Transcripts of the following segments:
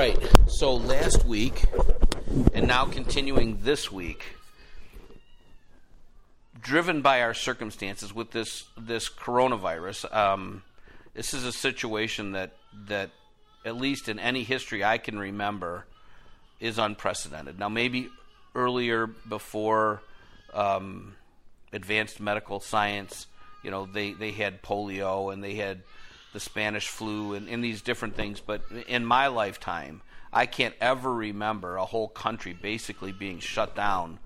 right. So last week, and now continuing this week, driven by our circumstances with this this coronavirus, um, this is a situation that that at least in any history I can remember is unprecedented. Now, maybe earlier before um, advanced medical science, you know, they they had polio and they had the Spanish flu and, and these different things. But in my lifetime, I can't ever remember a whole country basically being shut down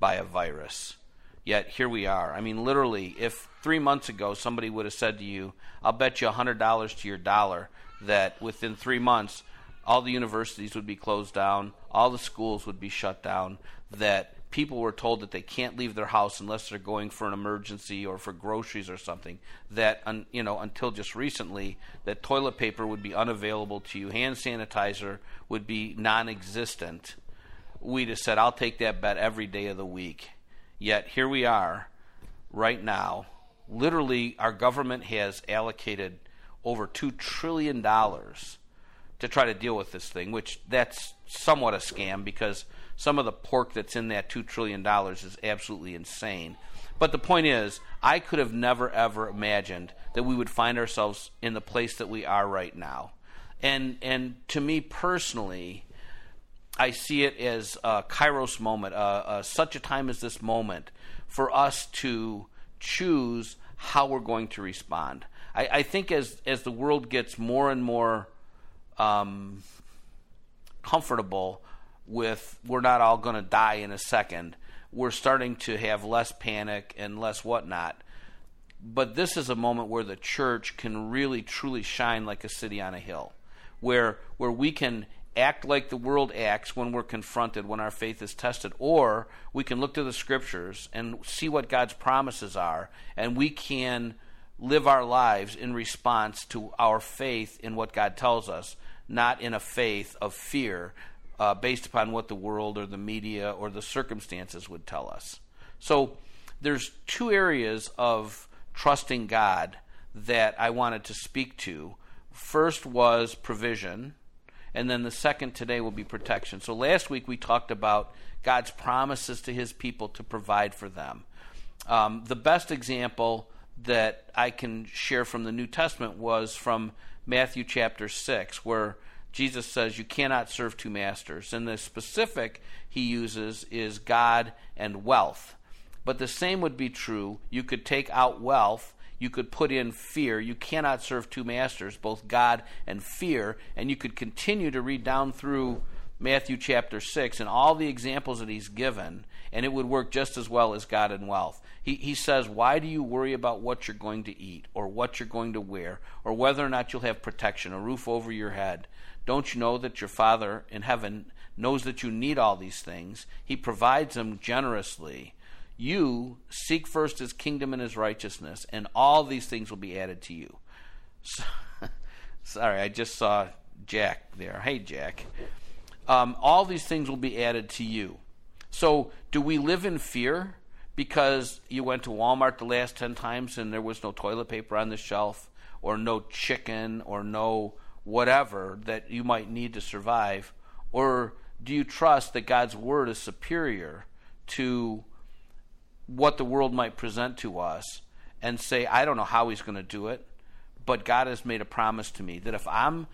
by a virus. Yet here we are. I mean, literally, if three months ago somebody would have said to you, I'll bet you $100 to your dollar that within three months all the universities would be closed down, all the schools would be shut down, that people were told that they can't leave their house unless they're going for an emergency or for groceries or something that un, you know until just recently that toilet paper would be unavailable to you. Hand sanitizer would be non-existent. We just said I'll take that bet every day of the week. Yet here we are right now. Literally our government has allocated over 2 trillion dollars to try to deal with this thing which that's somewhat a scam because some of the pork that's in that $2 trillion is absolutely insane. But the point is, I could have never ever imagined that we would find ourselves in the place that we are right now. And, and to me personally, I see it as a kairos moment, such a time as this moment, for us to choose how we're going to respond. I, I think as, as the world gets more and more um, comfortable with we're not all going to die in a second. We're starting to have less panic and less whatnot. But this is a moment where the church can really truly shine like a city on a hill, where where we can act like the world acts when we're confronted, when our faith is tested, or we can look to the scriptures and see what God's promises are, and we can live our lives in response to our faith in what God tells us, not in a faith of fear uh, based upon what the world or the media or the circumstances would tell us. So there's two areas of trusting God that I wanted to speak to. First was provision, and then the second today will be protection. So last week we talked about God's promises to his people to provide for them. Um, the best example that I can share from the New Testament was from Matthew chapter 6, where Jesus says you cannot serve two masters. And the specific he uses is God and wealth. But the same would be true. You could take out wealth, you could put in fear. You cannot serve two masters, both God and fear. And you could continue to read down through Matthew chapter 6 and all the examples that he's given, and it would work just as well as God and wealth. He, he says, Why do you worry about what you're going to eat, or what you're going to wear, or whether or not you'll have protection, a roof over your head? Don't you know that your Father in heaven knows that you need all these things? He provides them generously. You seek first his kingdom and his righteousness, and all these things will be added to you. So, sorry, I just saw Jack there. Hey, Jack. Um, all these things will be added to you. So, do we live in fear because you went to Walmart the last 10 times and there was no toilet paper on the shelf, or no chicken, or no whatever that you might need to survive? Or do you trust that God's word is superior to what the world might present to us and say, I don't know how he's going to do it, but God has made a promise to me that if I'm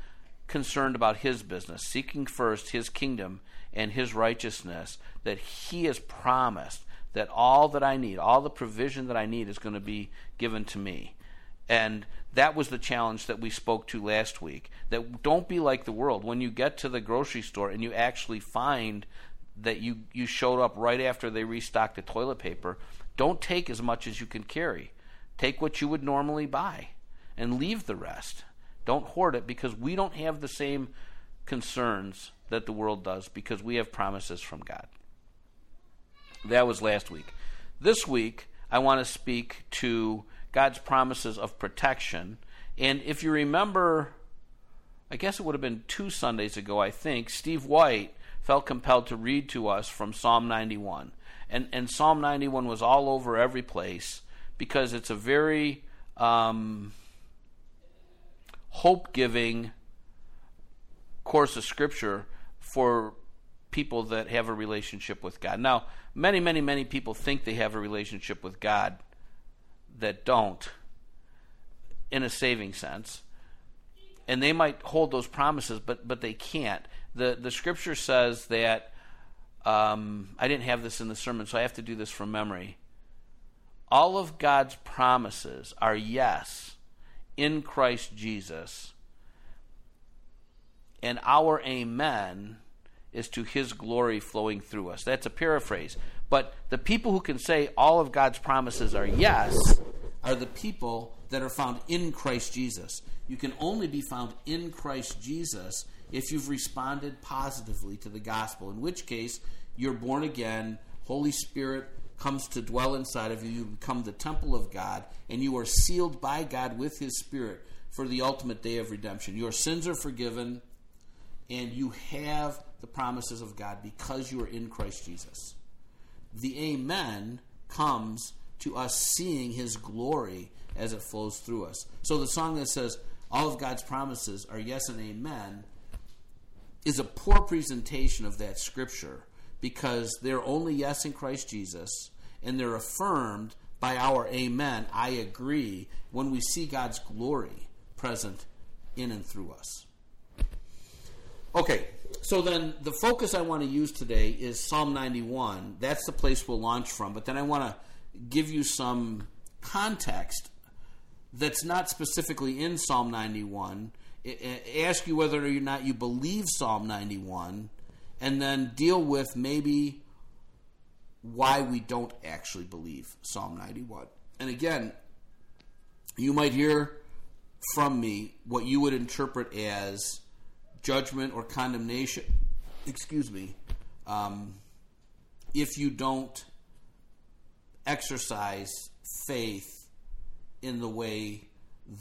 concerned about his business, seeking first his kingdom and his righteousness, that he has promised that all that I need, all the provision that I need is going to be given to me. And that was the challenge that we spoke to last week. That don't be like the world. When you get to the grocery store and you actually find that you, you showed up right after they restocked the toilet paper, don't take as much as you can carry. Take what you would normally buy and leave the rest. Don't hoard it because we don't have the same concerns that the world does because we have promises from God. That was last week. This week, I want to speak to God's promises of protection. And if you remember, I guess it would have been two Sundays ago, I think, Steve White felt compelled to read to us from Psalm 91. And, and Psalm 91 was all over every place because it's a very um, hope giving course of Scripture for people that have a relationship with God. Now, many, many, many people think they have a relationship with God that don't, in a saving sense. And they might hold those promises, but but they can't. the The Scripture says that um, I didn't have this in the sermon, so I have to do this from memory. All of God's promises are yes in Christ Jesus, and our amen is to his glory flowing through us. That's a paraphrase. But the people who can say all of God's promises are yes are the people that are found in Christ Jesus. You can only be found in Christ Jesus if you've responded positively to the gospel, in which case you're born again, Holy Spirit comes to dwell inside of you, you become the temple of God, and you are sealed by God with his spirit for the ultimate day of redemption. Your sins are forgiven and you have the promises of God because you are in Christ Jesus. The Amen comes to us seeing His glory as it flows through us. So the song that says, All of God's promises are yes and amen, is a poor presentation of that scripture because they're only yes in Christ Jesus and they're affirmed by our amen, I agree, when we see God's glory present in and through us. Okay, so then the focus I want to use today is Psalm 91. That's the place we'll launch from. But then I want to give you some context that's not specifically in Psalm 91. ask you whether or not you believe Psalm 91, and then deal with maybe why we don't actually believe Psalm 91. And again, you might hear from me what you would interpret as judgment or condemnation, excuse me, um, if you don't exercise faith in the way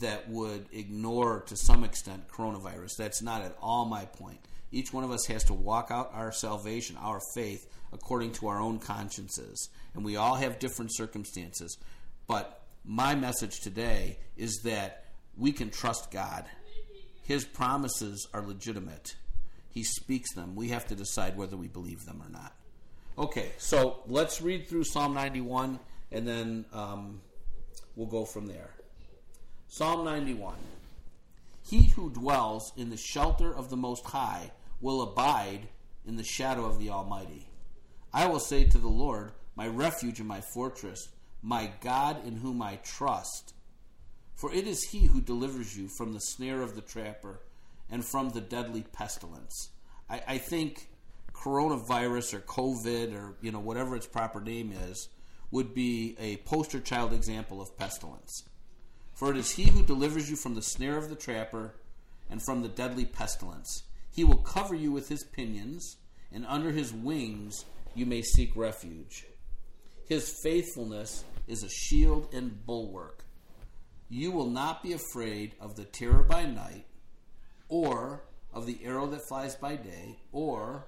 that would ignore to some extent coronavirus. That's not at all my point. Each one of us has to walk out our salvation, our faith, according to our own consciences. And we all have different circumstances. But my message today is that we can trust God his promises are legitimate. He speaks them. We have to decide whether we believe them or not. Okay, so let's read through Psalm 91 and then um, we'll go from there. Psalm 91 He who dwells in the shelter of the Most High will abide in the shadow of the Almighty. I will say to the Lord, my refuge and my fortress, my God in whom I trust. For it is he who delivers you from the snare of the trapper and from the deadly pestilence. I, I think coronavirus or COVID or you know whatever its proper name is would be a poster child example of pestilence. For it is he who delivers you from the snare of the trapper and from the deadly pestilence. He will cover you with his pinions, and under his wings you may seek refuge. His faithfulness is a shield and bulwark. You will not be afraid of the terror by night, or of the arrow that flies by day, or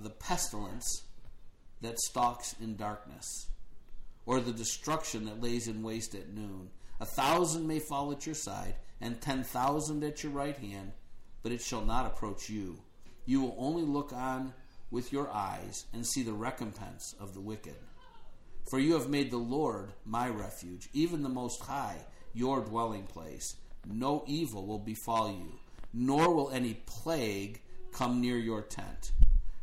the pestilence that stalks in darkness, or the destruction that lays in waste at noon. A thousand may fall at your side, and ten thousand at your right hand, but it shall not approach you. You will only look on with your eyes and see the recompense of the wicked. For you have made the Lord my refuge, even the Most High, your dwelling place. No evil will befall you, nor will any plague come near your tent.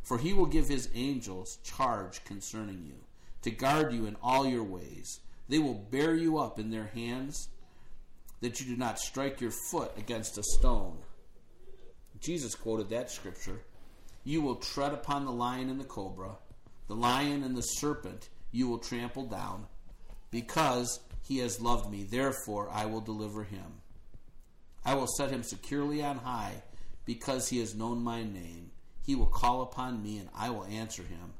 For he will give his angels charge concerning you, to guard you in all your ways. They will bear you up in their hands, that you do not strike your foot against a stone. Jesus quoted that scripture. You will tread upon the lion and the cobra, the lion and the serpent you will trample down, because he has loved me, therefore I will deliver him. I will set him securely on high, because he has known my name. He will call upon me, and I will answer him.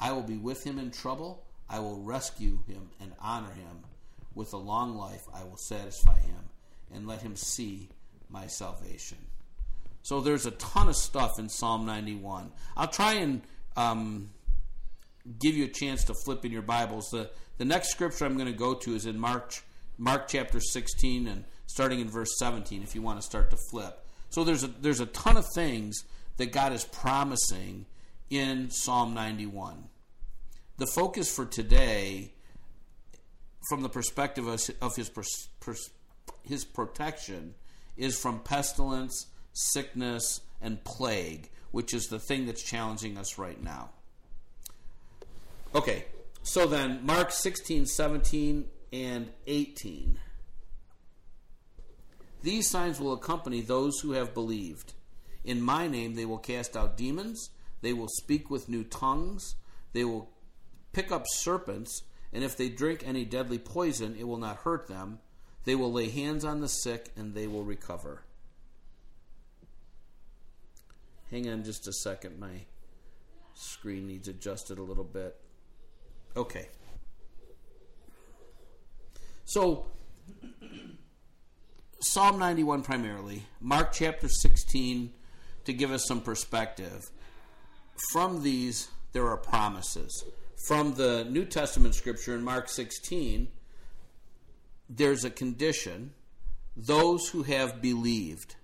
I will be with him in trouble. I will rescue him and honor him. With a long life I will satisfy him and let him see my salvation. So there's a ton of stuff in Psalm 91. I'll try and um, give you a chance to flip in your Bibles. The, the next scripture I'm going to go to is in Mark, Mark chapter 16 and starting in verse 17 if you want to start to flip. So there's a there's a ton of things that God is promising in Psalm 91. The focus for today, from the perspective of, of his pers, pers, his protection, is from pestilence, sickness, and plague, which is the thing that's challenging us right now. Okay, so then Mark 16, 17, and 18. These signs will accompany those who have believed. In my name they will cast out demons, they will speak with new tongues, they will pick up serpents, and if they drink any deadly poison, it will not hurt them. They will lay hands on the sick, and they will recover. Hang on just a second. My screen needs adjusted a little bit. Okay. So, Psalm 91 primarily, Mark chapter 16 to give us some perspective. From these, there are promises. From the New Testament scripture in Mark 16, there's a condition those who have believed.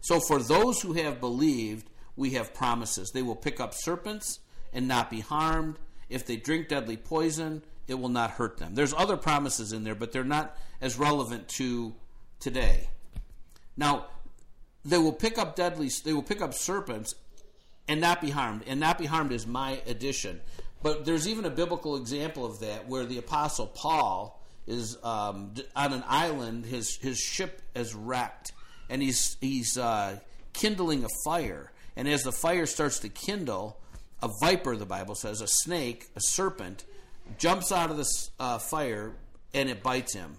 So, for those who have believed, we have promises. They will pick up serpents and not be harmed. If they drink deadly poison, it will not hurt them. There's other promises in there, but they're not as relevant to today. Now, they will pick up deadly they will pick up serpents and not be harmed. And not be harmed is my addition. But there's even a biblical example of that where the apostle Paul is um, on an island. His his ship is wrecked, and he's he's uh, kindling a fire. And as the fire starts to kindle, a viper, the Bible says, a snake, a serpent, jumps out of the uh, fire and it bites him.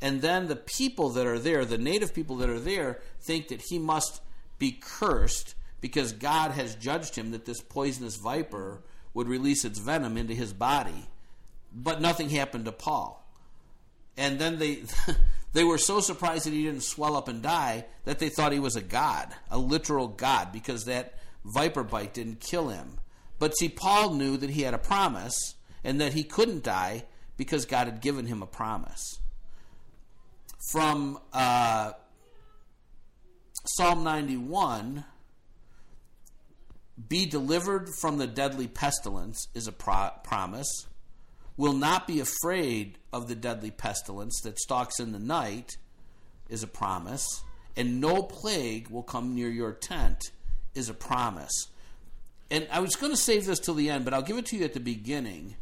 And then the people that are there, the native people that are there, think that he must be cursed because God has judged him that this poisonous viper would release its venom into his body. But nothing happened to Paul. And then they they were so surprised that he didn't swell up and die that they thought he was a god, a literal god because that viper bite didn't kill him. But see Paul knew that he had a promise and that he couldn't die because God had given him a promise. From uh, Psalm 91, be delivered from the deadly pestilence is a pro- promise. Will not be afraid of the deadly pestilence that stalks in the night is a promise. And no plague will come near your tent is a promise. And I was going to save this till the end, but I'll give it to you at the beginning.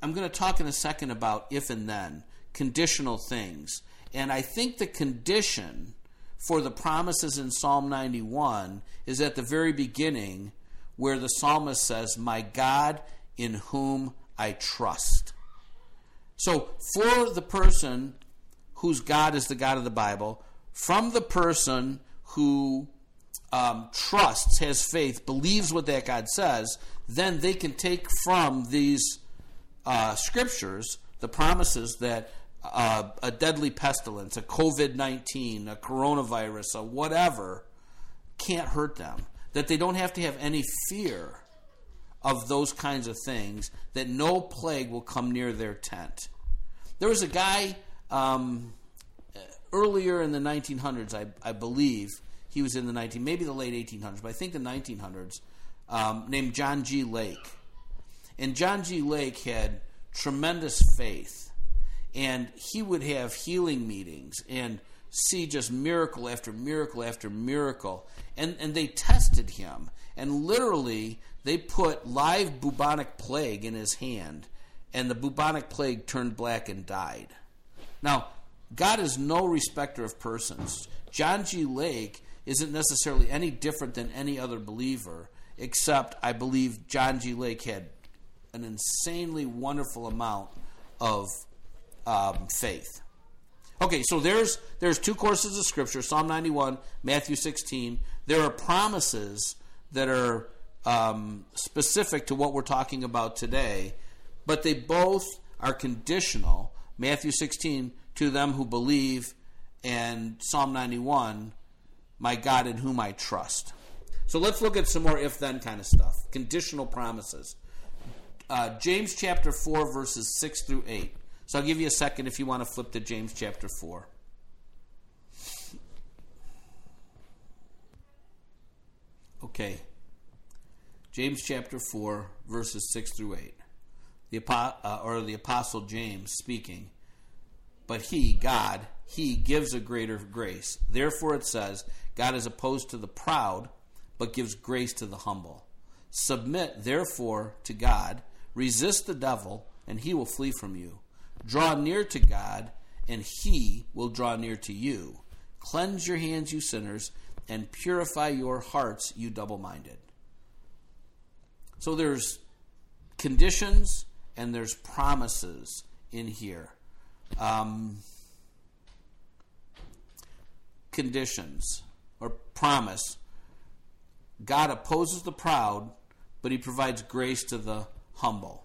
I'm going to talk in a second about if and then, conditional things. And I think the condition for the promises in Psalm 91 is at the very beginning where the psalmist says, My God in whom I trust. So, for the person whose God is the God of the Bible, from the person who um, trusts, has faith, believes what that God says, then they can take from these uh, scriptures the promises that uh, a deadly pestilence, a COVID 19, a coronavirus, a whatever, can't hurt them. That they don't have to have any fear of those kinds of things, that no plague will come near their tent. There was a guy um, earlier in the 1900s, I, I, believe, he was in the 19, maybe the late 1800s, but I think the 1900s, um, named John G. Lake. And John G. Lake had tremendous faith and he would have healing meetings and see just miracle after miracle after miracle. And, and they tested him. And literally, they put live bubonic plague in his hand, and the bubonic plague turned black and died. Now, God is no respecter of persons. John G. Lake isn't necessarily any different than any other believer, except I believe John G. Lake had an insanely wonderful amount of um, faith. Okay, so there's there's two courses of scripture: Psalm 91, Matthew 16. There are promises that are um, specific to what we're talking about today, but they both are conditional. Matthew 16 to them who believe, and Psalm 91, my God in whom I trust. So let's look at some more if then kind of stuff. Conditional promises. Uh, James chapter 4, verses 6 through 8. So I'll give you a second if you want to flip to James chapter 4. Okay. James chapter 4, verses 6 through 8. The, uh, or the apostle James speaking. But he, God, he gives a greater grace. Therefore it says, God is opposed to the proud, but gives grace to the humble. Submit, therefore, to God. Resist the devil, and he will flee from you. Draw near to God, and he will draw near to you. Cleanse your hands, you sinners, and purify your hearts, you double minded. So there's conditions and there's promises in here. Um, conditions or promise. God opposes the proud, but he provides grace to the humble.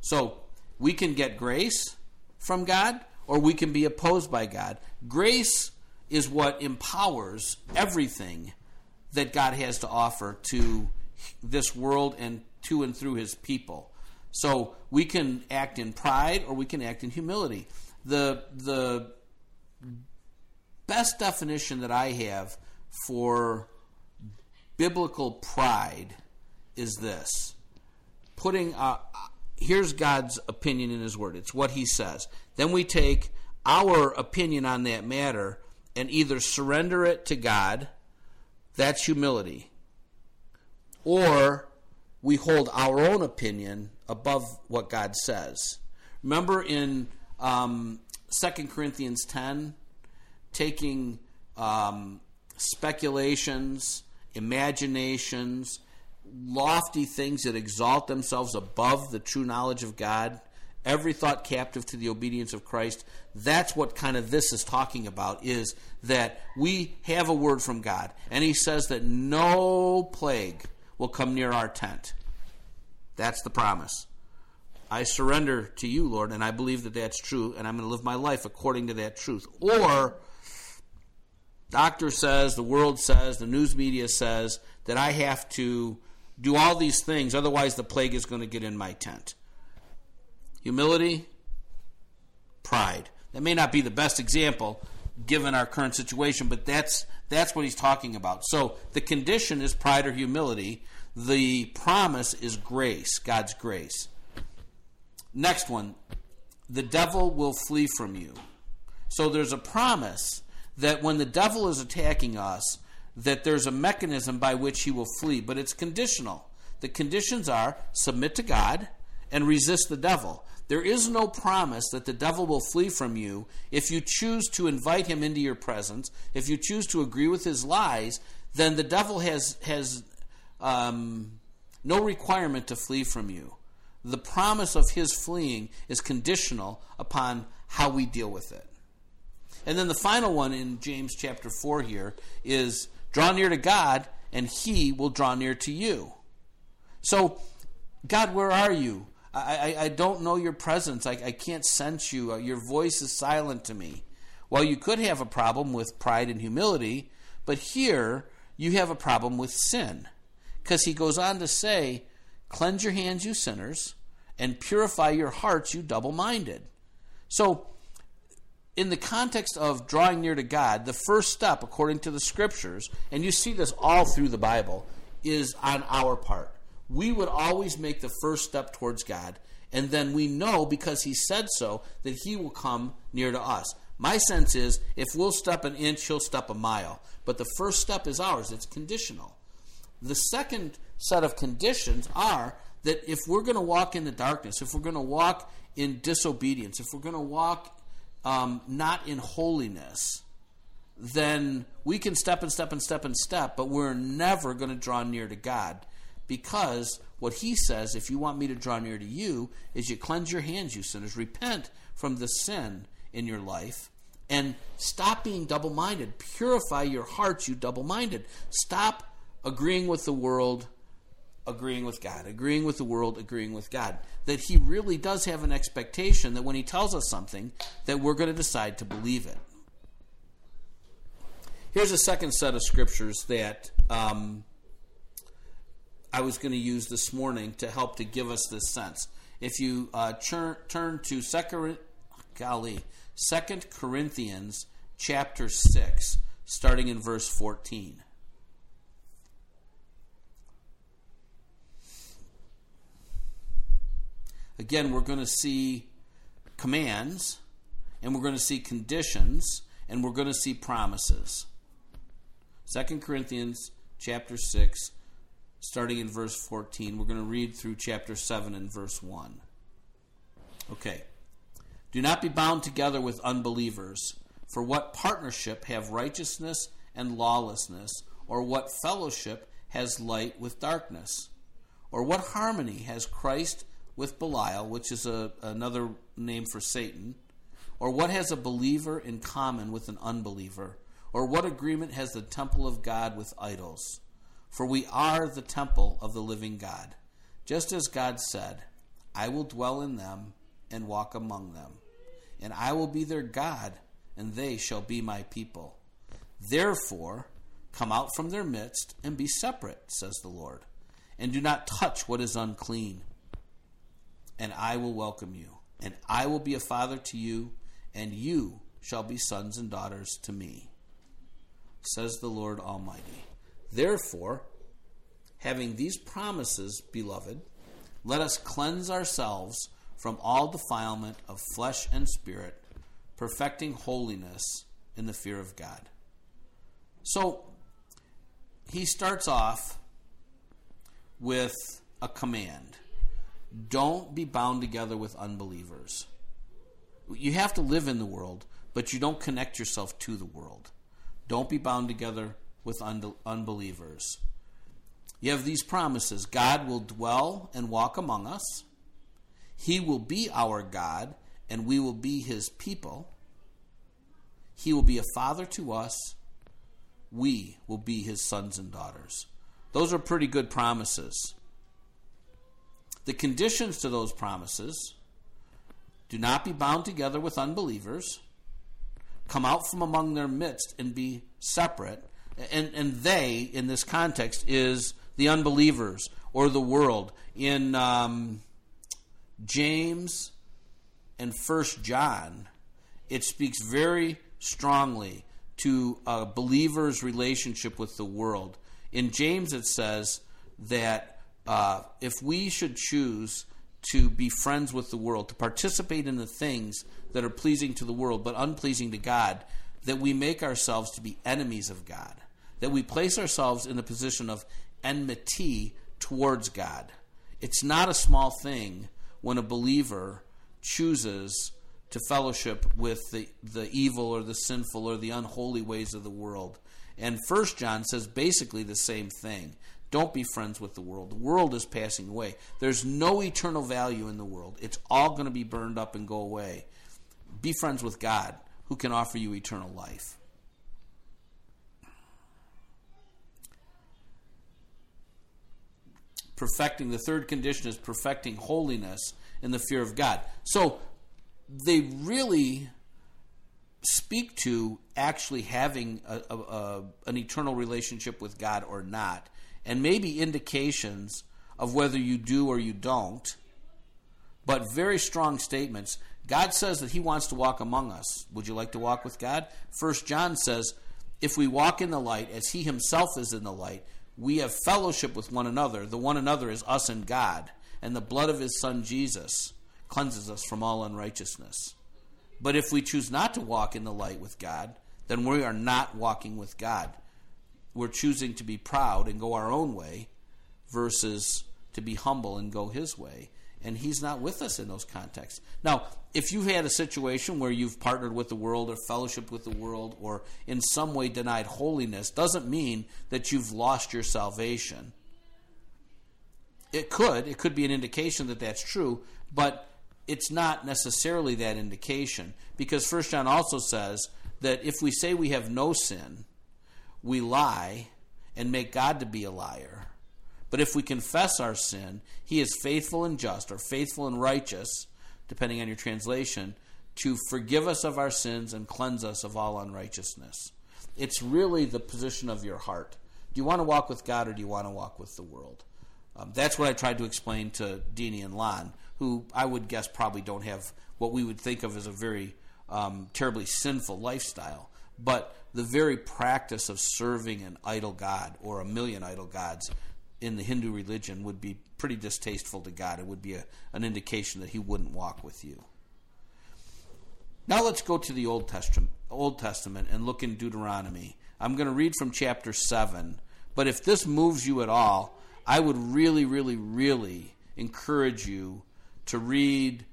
So we can get grace from God or we can be opposed by God. Grace is what empowers everything that God has to offer to this world and to and through his people. So we can act in pride or we can act in humility. The the best definition that I have for biblical pride is this. Putting uh, here's God's opinion in his word. It's what he says. Then we take our opinion on that matter and either surrender it to God, that's humility, or we hold our own opinion above what God says. Remember in um, 2 Corinthians 10, taking um, speculations, imaginations, lofty things that exalt themselves above the true knowledge of God every thought captive to the obedience of Christ. That's what kind of this is talking about is that we have a word from God and he says that no plague will come near our tent. That's the promise. I surrender to you, Lord, and I believe that that's true and I'm going to live my life according to that truth. Or doctor says, the world says, the news media says that I have to do all these things otherwise the plague is going to get in my tent humility, pride. That may not be the best example given our current situation, but that's that's what he's talking about. So the condition is pride or humility. The promise is grace, God's grace. Next one, the devil will flee from you. So there's a promise that when the devil is attacking us, that there's a mechanism by which he will flee, but it's conditional. The conditions are submit to God and resist the devil. There is no promise that the devil will flee from you if you choose to invite him into your presence. If you choose to agree with his lies, then the devil has has um, no requirement to flee from you. The promise of his fleeing is conditional upon how we deal with it. And then the final one in James chapter 4 here is draw near to God, and he will draw near to you. So, God, where are you? I, I, I don't know your presence. I, I can't sense you. Uh, your voice is silent to me. Well, you could have a problem with pride and humility, but here you have a problem with sin. Because he goes on to say, Cleanse your hands, you sinners, and purify your hearts, you double minded. So, in the context of drawing near to God, the first step, according to the scriptures, and you see this all through the Bible, is on our part we would always make the first step towards God, and then we know because He said so that He will come near to us. My sense is if we'll step an inch, He'll step a mile. But the first step is ours, it's conditional. The second set of conditions are that if we're going to walk in the darkness, if we're going to walk in disobedience, if we're going to walk um, not in holiness, then we can step and step and step and step, but we're never going to draw near to God because what he says, if you want me to draw near to you, is you cleanse your hands, you sinners. Repent from the sin in your life and stop being double minded. Purify your hearts, you double minded. Stop agreeing with the world, agreeing with God. Agreeing with the world, agreeing with God. That he really does have an expectation that when he tells us something, that we're going to decide to believe it. Here's a second set of scriptures that um, I was going to use this morning to help to give us this sense. If you uh, turn, turn to second, golly, Second Corinthians chapter 6, starting in verse 14. Again, we're going to see commands, and we're going to see conditions, and we're going to see promises. 2 Corinthians chapter 6, starting in verse 14. We're going to read through chapter 7 and verse 1. Okay. Do not be bound together with unbelievers. For what partnership have righteousness and lawlessness, or what fellowship has light with darkness? Or what harmony has Christ with Belial, which is a, another name for Satan? Or what has a believer in common with an unbeliever? Or what agreement has the temple of God with idols? For we are the temple of the living God. Just as God said, I will dwell in them and walk among them, and I will be their God and they shall be my people. Therefore, come out from their midst and be separate, says the Lord, and do not touch what is unclean. And I will welcome you, and I will be a father to you, and you shall be sons and daughters to me, says the Lord Almighty. Therefore, having these promises, beloved, let us cleanse ourselves from all defilement of flesh and spirit perfecting holiness in the fear of God. So he starts off with a command don't be bound together with unbelievers. You have to live in the world, but you don't connect yourself to the world. Don't be bound together with unbelievers. You have these promises God will dwell and walk among us, He will be our God, and we will be His people. He will be a father to us. We will be his sons and daughters. Those are pretty good promises. The conditions to those promises do not be bound together with unbelievers, come out from among their midst and be separate. And, and they, in this context, is the unbelievers or the world. In um, James and First John, it speaks very strongly to a believer's relationship with the world. In James, it says that uh, if we should choose to be friends with the world, to participate in the things that are pleasing to the world but unpleasing to God, that we make ourselves to be enemies of God, that we place ourselves in the position of enmity towards God. It's not a small thing when a believer chooses to fellowship with the, the evil or the sinful or the unholy ways of the world. And First John says basically the same thing. Don't be friends with the world. The world is passing away. There's no eternal value in the world. It's all going to be burned up and go away. Be friends with God, who can offer you eternal life. Perfecting, the third condition is perfecting holiness in the fear of God. So, they really speak to actually having a, a, a, an eternal relationship with God or not, and maybe indications of whether you do or you don't, but very strong statements. God says that He wants to walk among us. Would you like to walk with God? First John says, if we walk in the light as He Himself is in the light, we have fellowship with one another. The one another is us and God, and the blood of His Son Jesus cleanses us from all unrighteousness. But if we choose not to walk in the light with God, then we are not walking with God. We're choosing to be proud and go our own way versus to be humble and go His way. And He's not with us in those contexts. Now, if you've had a situation where you've partnered with the world or fellowship with the world or in some way denied holiness, doesn't mean that you've lost your salvation. It could. It could be an indication that that's true, but it's not necessarily that indication because First John also says that if we say we have no sin, we lie and make God to be a liar. But if we confess our sin, he is faithful and just, or faithful and righteous, depending on your translation, to forgive us of our sins and cleanse us of all unrighteousness. It's really the position of your heart. Do you want to walk with God or do you want to walk with the world? Um, that's what I tried to explain to Deanie and Lon who I would guess probably don't have what we would think of as a very um, terribly sinful lifestyle. But the very practice of serving an idol god or a million idol gods in the Hindu religion would be pretty distasteful to God. It would be a, an indication that He wouldn't walk with you. Now let's go to the Old Testament, Old Testament and look in Deuteronomy. I'm going to read from chapter 7, but if this moves you at all, I would really, really, really encourage you to read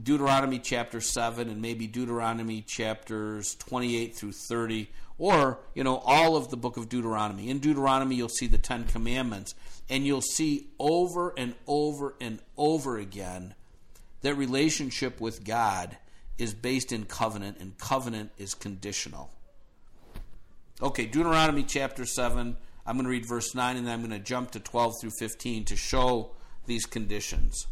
Deuteronomy chapter 7 and maybe Deuteronomy chapters 28 through 30 or, you know, all of the book of Deuteronomy. In Deuteronomy you'll see the 10 commandments and you'll see over and over and over again that relationship with God is based in covenant and covenant is conditional. Okay, Deuteronomy chapter 7, I'm going to read verse 9 and then I'm going to jump to 12 through 15 to show these conditions.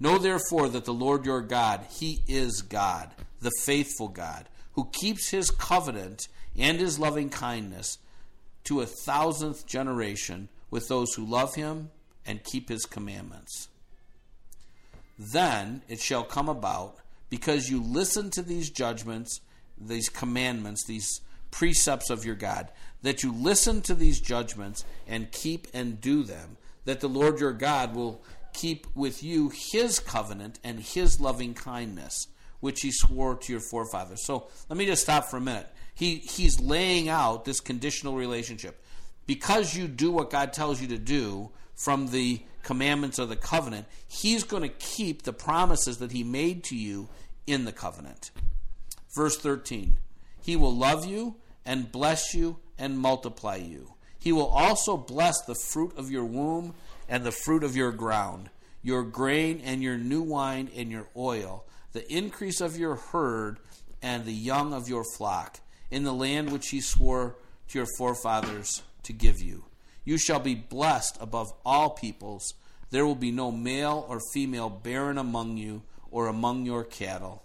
Know therefore that the Lord your God, He is God, the faithful God, who keeps His covenant and His loving kindness to a thousandth generation with those who love Him and keep His commandments. Then it shall come about, because you listen to these judgments, these commandments, these precepts of your God, that you listen to these judgments and keep and do them, that the Lord your God will keep with you his covenant and his loving kindness, which he swore to your forefathers. So let me just stop for a minute. He, he's laying out this conditional relationship. Because you do what God tells you to do from the commandments of the covenant, he's going to keep the promises that he made to you in the covenant. Verse 13 He will love you and bless you and multiply you. He will also bless the fruit of your womb and the fruit of your ground, your grain and your new wine and your oil, the increase of your herd and the young of your flock, in the land which he swore to your forefathers to give you. You shall be blessed above all peoples. There will be no male or female barren among you or among your cattle.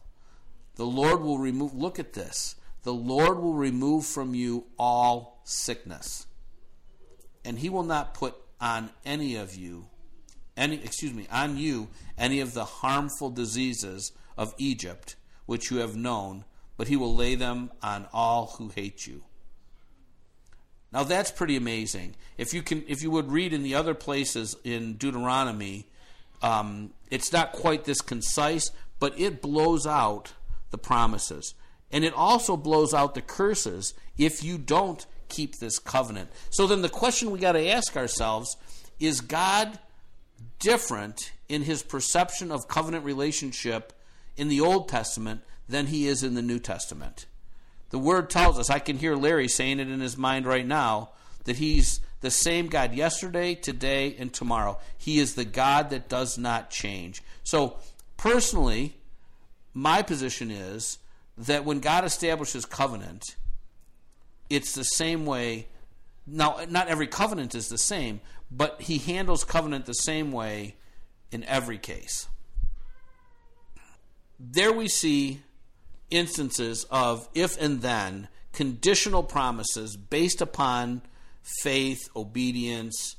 The Lord will remove, look at this. The Lord will remove from you all sickness. And he will not put on any of you, any excuse me, on you any of the harmful diseases of Egypt which you have known, but he will lay them on all who hate you. Now that's pretty amazing. If you can, if you would read in the other places in Deuteronomy, um, it's not quite this concise, but it blows out the promises, and it also blows out the curses if you don't keep this covenant. So then the question we got to ask ourselves is God different in his perception of covenant relationship in the Old Testament than he is in the New Testament? The word tells us, I can hear Larry saying it in his mind right now, that he's the same God yesterday, today, and tomorrow. He is the God that does not change. So, personally, my position is that when God establishes covenant, it's the same way. Now, not every covenant is the same, but he handles covenant the same way in every case. There we see instances of if and then conditional promises based upon faith, obedience,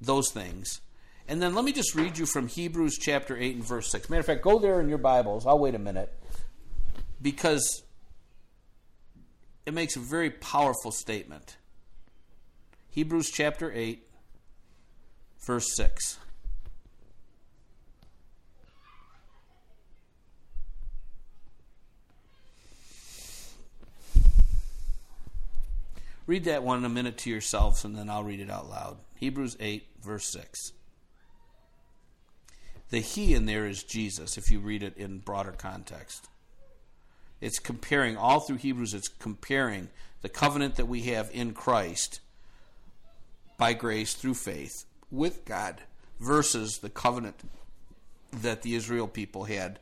those things. And then let me just read you from Hebrews chapter 8 and verse 6. Matter of fact, go there in your Bibles. I'll wait a minute. Because it makes a very powerful statement. Hebrews chapter 8, verse 6. Read that one in a minute to yourselves, and then I'll read it out loud. Hebrews 8, verse 6. The he in there is Jesus, if you read it in broader context. It's comparing, all through Hebrews, it's comparing the covenant that we have in Christ by grace through faith with God versus the covenant that the Israel people had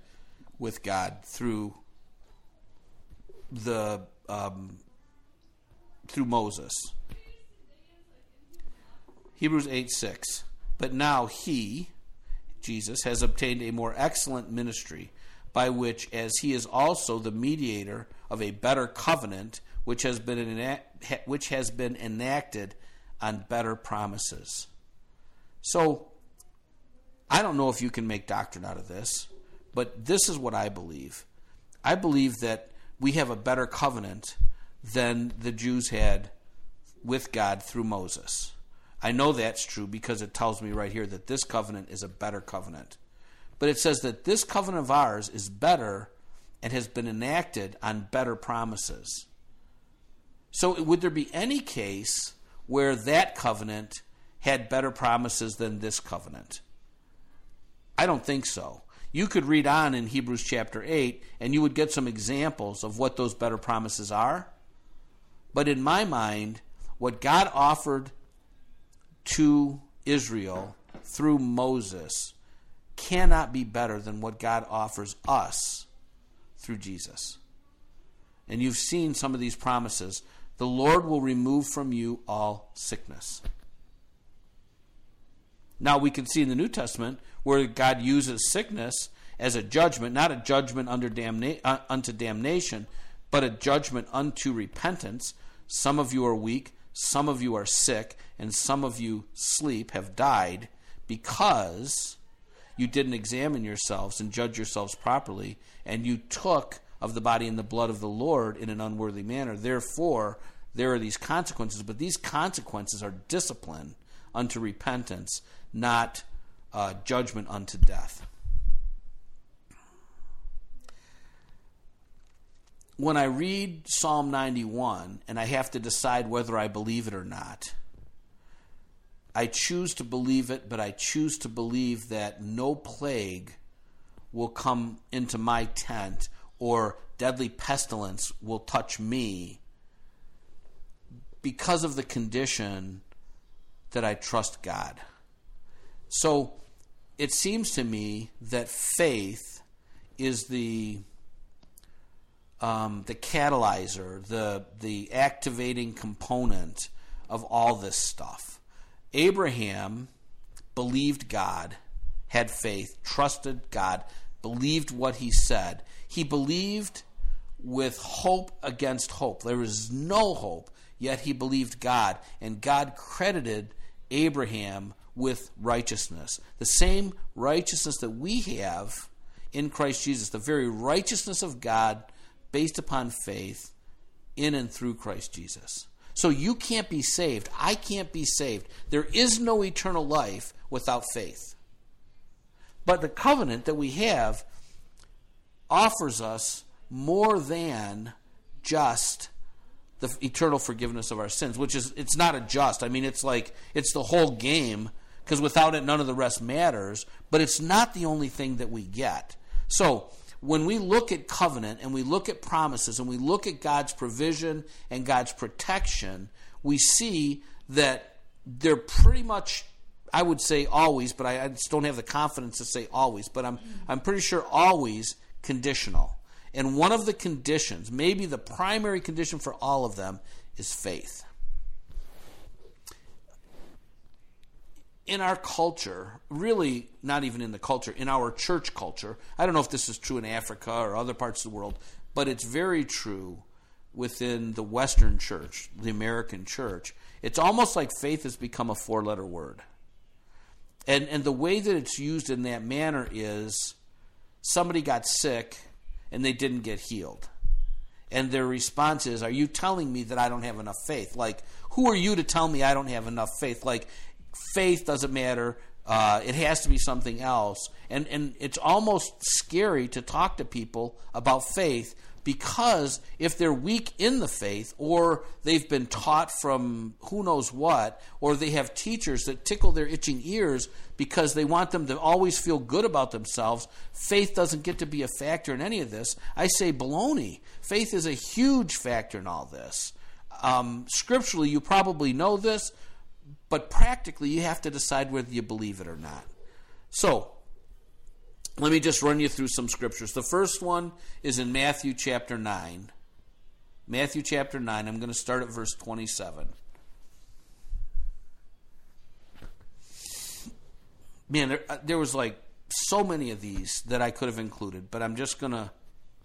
with God through the um, through Moses. Hebrews 8 6. But now he, Jesus, has obtained a more excellent ministry by which, as he is also the mediator of a better covenant, which has been enact, which has been enacted on better promises. So, I don't know if you can make doctrine out of this, but this is what I believe. I believe that we have a better covenant than the Jews had with God through Moses. I know that's true because it tells me right here that this covenant is a better covenant. But it says that this covenant of ours is better and has been enacted on better promises. So, would there be any case where that covenant had better promises than this covenant? I don't think so. You could read on in Hebrews chapter 8 and you would get some examples of what those better promises are. But in my mind, what God offered to Israel through Moses cannot be better than what God offers us through Jesus. And you've seen some of these promises. The Lord will remove from you all sickness. Now we can see in the New Testament where God uses sickness as a judgment, not a judgment under damna- uh, unto damnation, but a judgment unto repentance. Some of you are weak, some of you are sick, and some of you sleep, have died because you didn't examine yourselves and judge yourselves properly, and you took of the body and the blood of the Lord in an unworthy manner. Therefore, there are these consequences, but these consequences are discipline unto repentance, not uh, judgment unto death. When I read Psalm 91 and I have to decide whether I believe it or not, I choose to believe it, but I choose to believe that no plague will come into my tent or deadly pestilence will touch me because of the condition that I trust God. So it seems to me that faith is the um, the catalyzer, the the activating component of all this stuff. Abraham believed God, had faith, trusted God, believed what he said. He believed with hope against hope. There was no hope, yet he believed God, and God credited Abraham with righteousness. The same righteousness that we have in Christ Jesus, the very righteousness of God based upon faith in and through Christ Jesus. So you can't be saved. I can't be saved. There is no eternal life without faith. But the covenant that we have offers us more than just the eternal forgiveness of our sins, which is it's not a just. I mean, it's like it's the whole game because without it, none of the rest matters. But it's not the only thing that we get. So when we look at covenant and we look at promises and we look at God's provision and God's protection, we see that they're pretty much I would say always, but I, I, just don't have the confidence to say always, but I'm I'm pretty sure always conditional. And one of the conditions, maybe the primary condition for all of them, is faith. In our culture, really not even in the culture, in our church culture, I don't know if this is true in Africa or other parts of the world, but it's very true within the Western church, the American church. It's almost like faith has become a four letter word. And, and the way that it's used in that manner is somebody got sick and they didn't get healed. And their response is, Are you telling me that I don't have enough faith? Like, who are you to tell me I don't have enough faith? Like, faith doesn't matter. Uh, it has to be something else. And, and it's almost scary to talk to people about faith because if they're weak in the faith or they've been taught from who knows what or they have teachers that tickle their itching ears because they want them to always feel good about themselves faith doesn't get to be a factor in any of this i say baloney faith is a huge factor in all this um, scripturally you probably know this but practically, you have to decide whether you believe it or not. So, let me just run you through some scriptures. The first one is in Matthew chapter 9. Matthew chapter 9. I'm going to start at verse 27. Man, there, uh, there was like so many of these that I could have included, but I'm just going to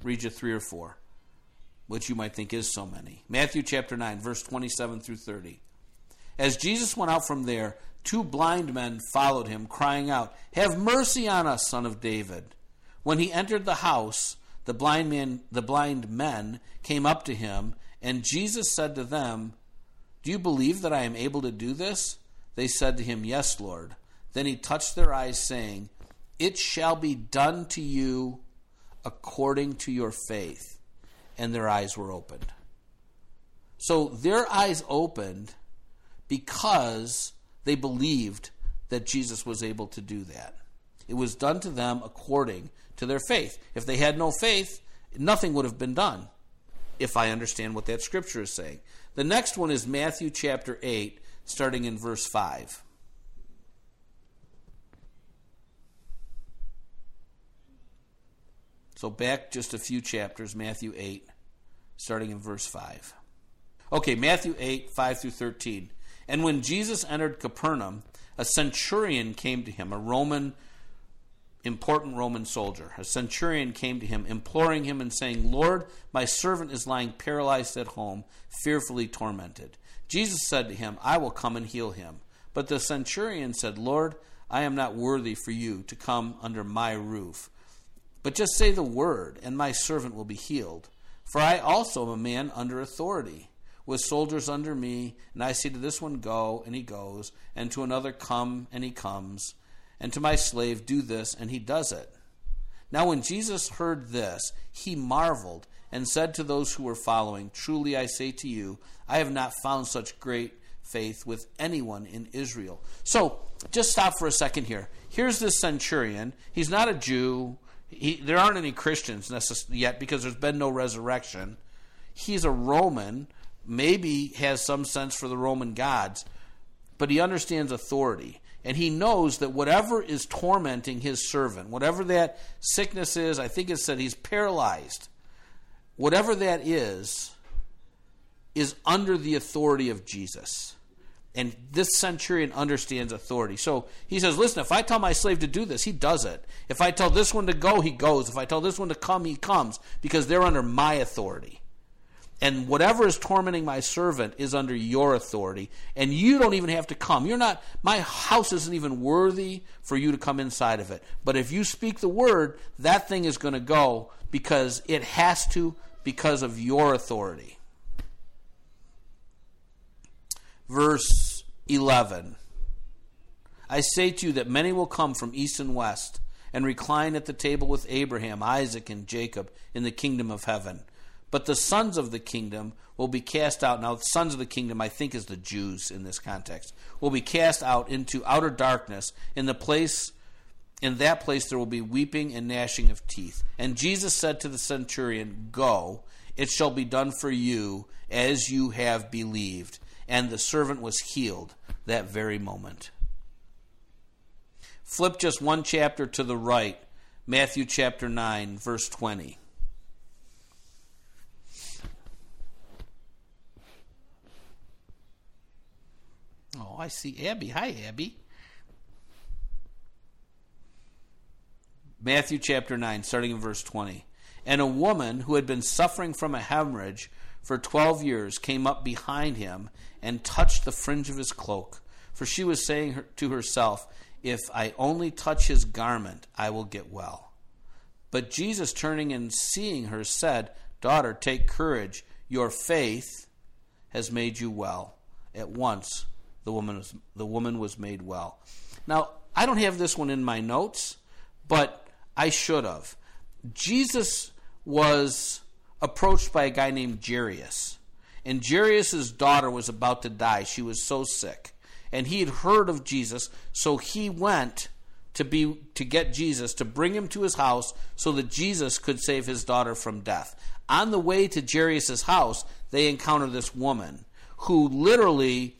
read you three or four, which you might think is so many. Matthew chapter 9, verse 27 through 30. As Jesus went out from there, two blind men followed him, crying out, Have mercy on us, son of David. When he entered the house, the blind man the blind men came up to him, and Jesus said to them, Do you believe that I am able to do this? They said to him, Yes, Lord. Then he touched their eyes, saying, It shall be done to you according to your faith. And their eyes were opened. So their eyes opened because they believed that Jesus was able to do that. It was done to them according to their faith. If they had no faith, nothing would have been done, if I understand what that scripture is saying. The next one is Matthew chapter 8, starting in verse 5. So back just a few chapters, Matthew 8, starting in verse 5. Okay, Matthew 8, 5 through 13. And when Jesus entered Capernaum, a centurion came to him, a Roman, important Roman soldier. A centurion came to him, imploring him and saying, Lord, my servant is lying paralyzed at home, fearfully tormented. Jesus said to him, I will come and heal him. But the centurion said, Lord, I am not worthy for you to come under my roof but just say the word, and my servant will be healed. For I also am a man under authority, with soldiers under me, and I say to this one, Go, and he goes, and to another, Come, and he comes, and to my slave, Do this, and he does it. Now, when Jesus heard this, he marveled, and said to those who were following, Truly I say to you, I have not found such great faith with anyone in Israel. So, just stop for a second here. Here's this centurion. He's not a Jew. He, there aren't any Christians necess- yet because there's been no resurrection. He's a Roman, maybe has some sense for the Roman gods, but he understands authority. And he knows that whatever is tormenting his servant, whatever that sickness is, I think it said he's paralyzed, whatever that is, is under the authority of Jesus. And this centurion understands authority. So he says, Listen, if I tell my slave to do this, he does it. If I tell this one to go, he goes. If I tell this one to come, he comes, because they're under my authority. And whatever is tormenting my servant is under your authority. And you don't even have to come. You're not, my house isn't even worthy for you to come inside of it. But if you speak the word, that thing is going to go because it has to because of your authority verse 11. I say to you that many will come from east and west and recline at the table with Abraham, Isaac, and Jacob in the kingdom of heaven. But the sons of the kingdom will be cast out. Now, the sons of the kingdom, I think, is the Jews in this context, will be cast out into outer darkness. In the place, in that place, there will be weeping and gnashing of teeth. And Jesus said to the centurion, Go, it shall be done for you as you have believed and the servant was healed that very moment. Flip just one chapter to the right, Matthew chapter 9, verse 20. Oh, I see Abby. Hi, Abby. Matthew chapter 9, starting in verse 20. And a woman who had been suffering from a hemorrhage for twelve years came up behind him and touched the fringe of his cloak. For she was saying to herself, If I only touch his garment, I will get well. But Jesus, turning and seeing her, said, Daughter, take courage. Your faith has made you well. At once, the woman was, the woman was made well. Now, I don't have this one in my notes, but I should have. Jesus was approached by a guy named Jairus. And Jairus' daughter was about to die. She was so sick. And he had heard of Jesus, so he went to be to get Jesus to bring him to his house so that Jesus could save his daughter from death. On the way to Jairus' house, they encounter this woman who literally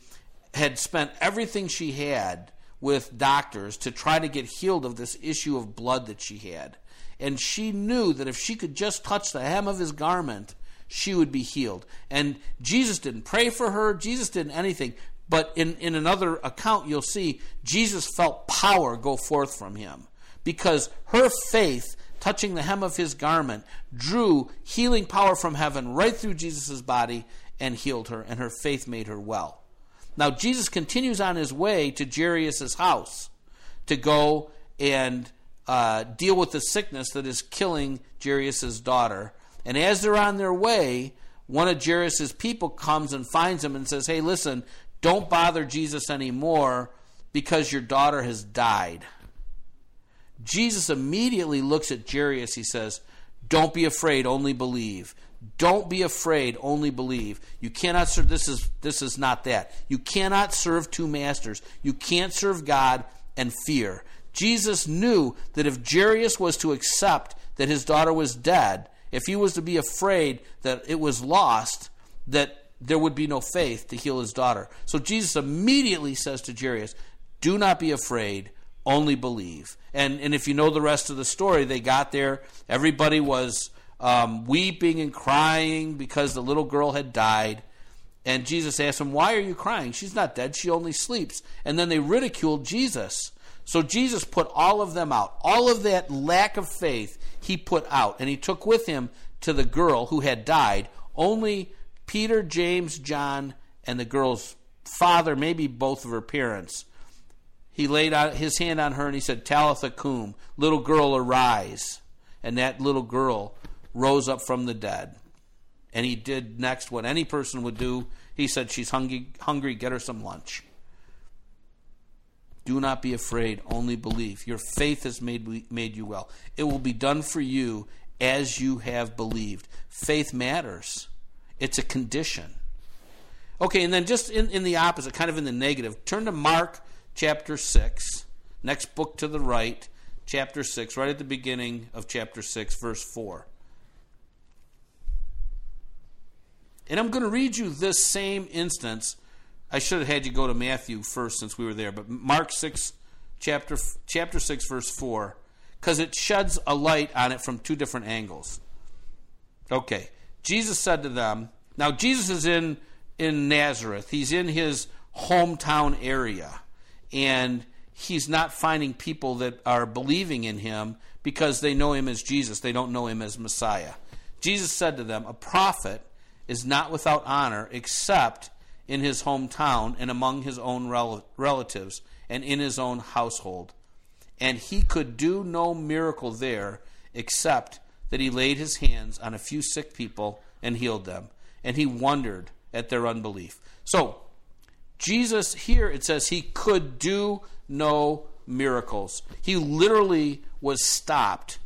had spent everything she had with doctors to try to get healed of this issue of blood that she had. And she knew that if she could just touch the hem of his garment, she would be healed. And Jesus didn't pray for her, Jesus didn't anything. But in, in another account, you'll see Jesus felt power go forth from him because her faith touching the hem of his garment drew healing power from heaven right through Jesus' body and healed her, and her faith made her well. Now, Jesus continues on his way to Jairus' house to go and uh, deal with the sickness that is killing Jairus' daughter and as they're on their way, one of Jairus' people comes and finds him and says, Hey, listen, Don't bother Jesus anymore because your daughter has died. Jesus immediately looks at Jairus. He says, Don't be afraid, only believe. Don't be afraid, only believe. You cannot serve this is this is not that. You cannot serve two masters. You can't serve God and fear. Jesus knew that if Jairus was to accept that his daughter was dead, if he was to be afraid that it was lost, that there would be no faith to heal his daughter. So Jesus immediately says to Jairus, Do not be afraid, only believe. And, and if you know the rest of the story, they got there. Everybody was um, weeping and crying because the little girl had died. And Jesus asked them, Why are you crying? She's not dead, she only sleeps. And then they ridiculed Jesus. So Jesus put all of them out. All of that lack of faith he put out. And he took with him to the girl who had died only Peter, James, John, and the girl's father, maybe both of her parents. He laid out his hand on her and he said, Talitha cum, little girl, arise. And that little girl rose up from the dead. And he did next what any person would do. He said, She's hungry, hungry get her some lunch. Do not be afraid, only believe. Your faith has made, made you well. It will be done for you as you have believed. Faith matters, it's a condition. Okay, and then just in, in the opposite, kind of in the negative, turn to Mark chapter 6, next book to the right, chapter 6, right at the beginning of chapter 6, verse 4. And I'm going to read you this same instance. I should have had you go to Matthew first since we were there, but Mark 6, chapter, chapter 6, verse 4, because it sheds a light on it from two different angles. Okay. Jesus said to them, now Jesus is in, in Nazareth, he's in his hometown area, and he's not finding people that are believing in him because they know him as Jesus, they don't know him as Messiah. Jesus said to them, A prophet is not without honor except in his hometown and among his own rel- relatives and in his own household. And he could do no miracle there except that he laid his hands on a few sick people and healed them. And he wondered at their unbelief. So, Jesus here, it says he could do no miracles. He literally was stopped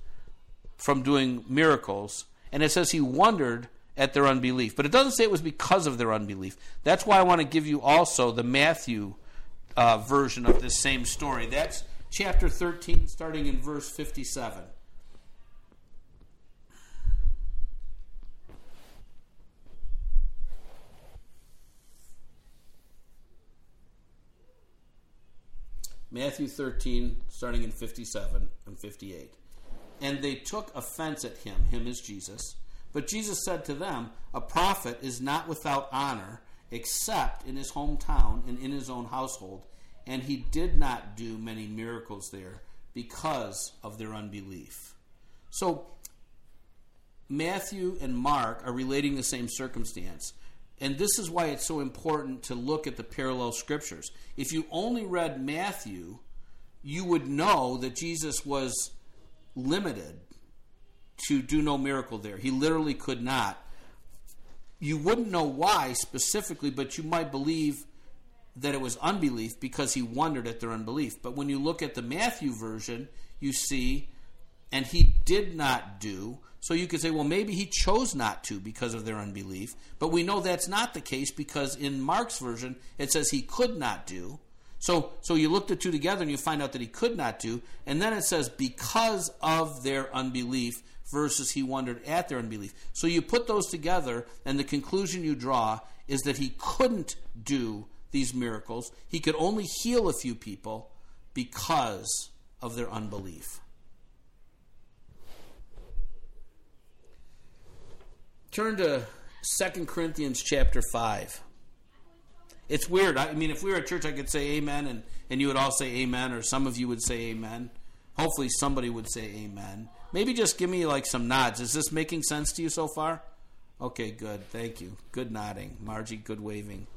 from doing miracles. And it says he wondered at their unbelief. But it doesn't say it was because of their unbelief. That's why I want to give you also the Matthew uh, version of this same story. That's chapter 13, starting in verse 57. Matthew 13, starting in 57 and 58. And they took offense at him, him is Jesus but Jesus said to them, A prophet is not without honor except in his hometown and in his own household. And he did not do many miracles there because of their unbelief. So, Matthew and Mark are relating the same circumstance. And this is why it's so important to look at the parallel scriptures. If you only read Matthew, you would know that Jesus was limited to do no miracle there. He literally could not. You wouldn't know why specifically, but you might believe that it was unbelief because he wondered at their unbelief. But when you look at the Matthew version, you see, and he did not do. So you could say, well, maybe he chose not to because of their unbelief. But we know that's not the case because in Mark's version, it says he could not do. So, so you look the two together and you find out that he could not do. And then it says, because of their unbelief, versus he wondered at their unbelief. So you put those together, and the conclusion you draw is that he couldn't do these miracles. He could only heal a few people because of their unbelief. Turn to 2 Corinthians chapter 5. It's weird. I mean, if we were at church, I could say amen, and, and you would all say amen, or some of you would say amen. Hopefully, somebody would say amen. Maybe just give me like some nods. Is this making sense to you so far? Okay, good. Thank you. Good nodding. Margie, good waving.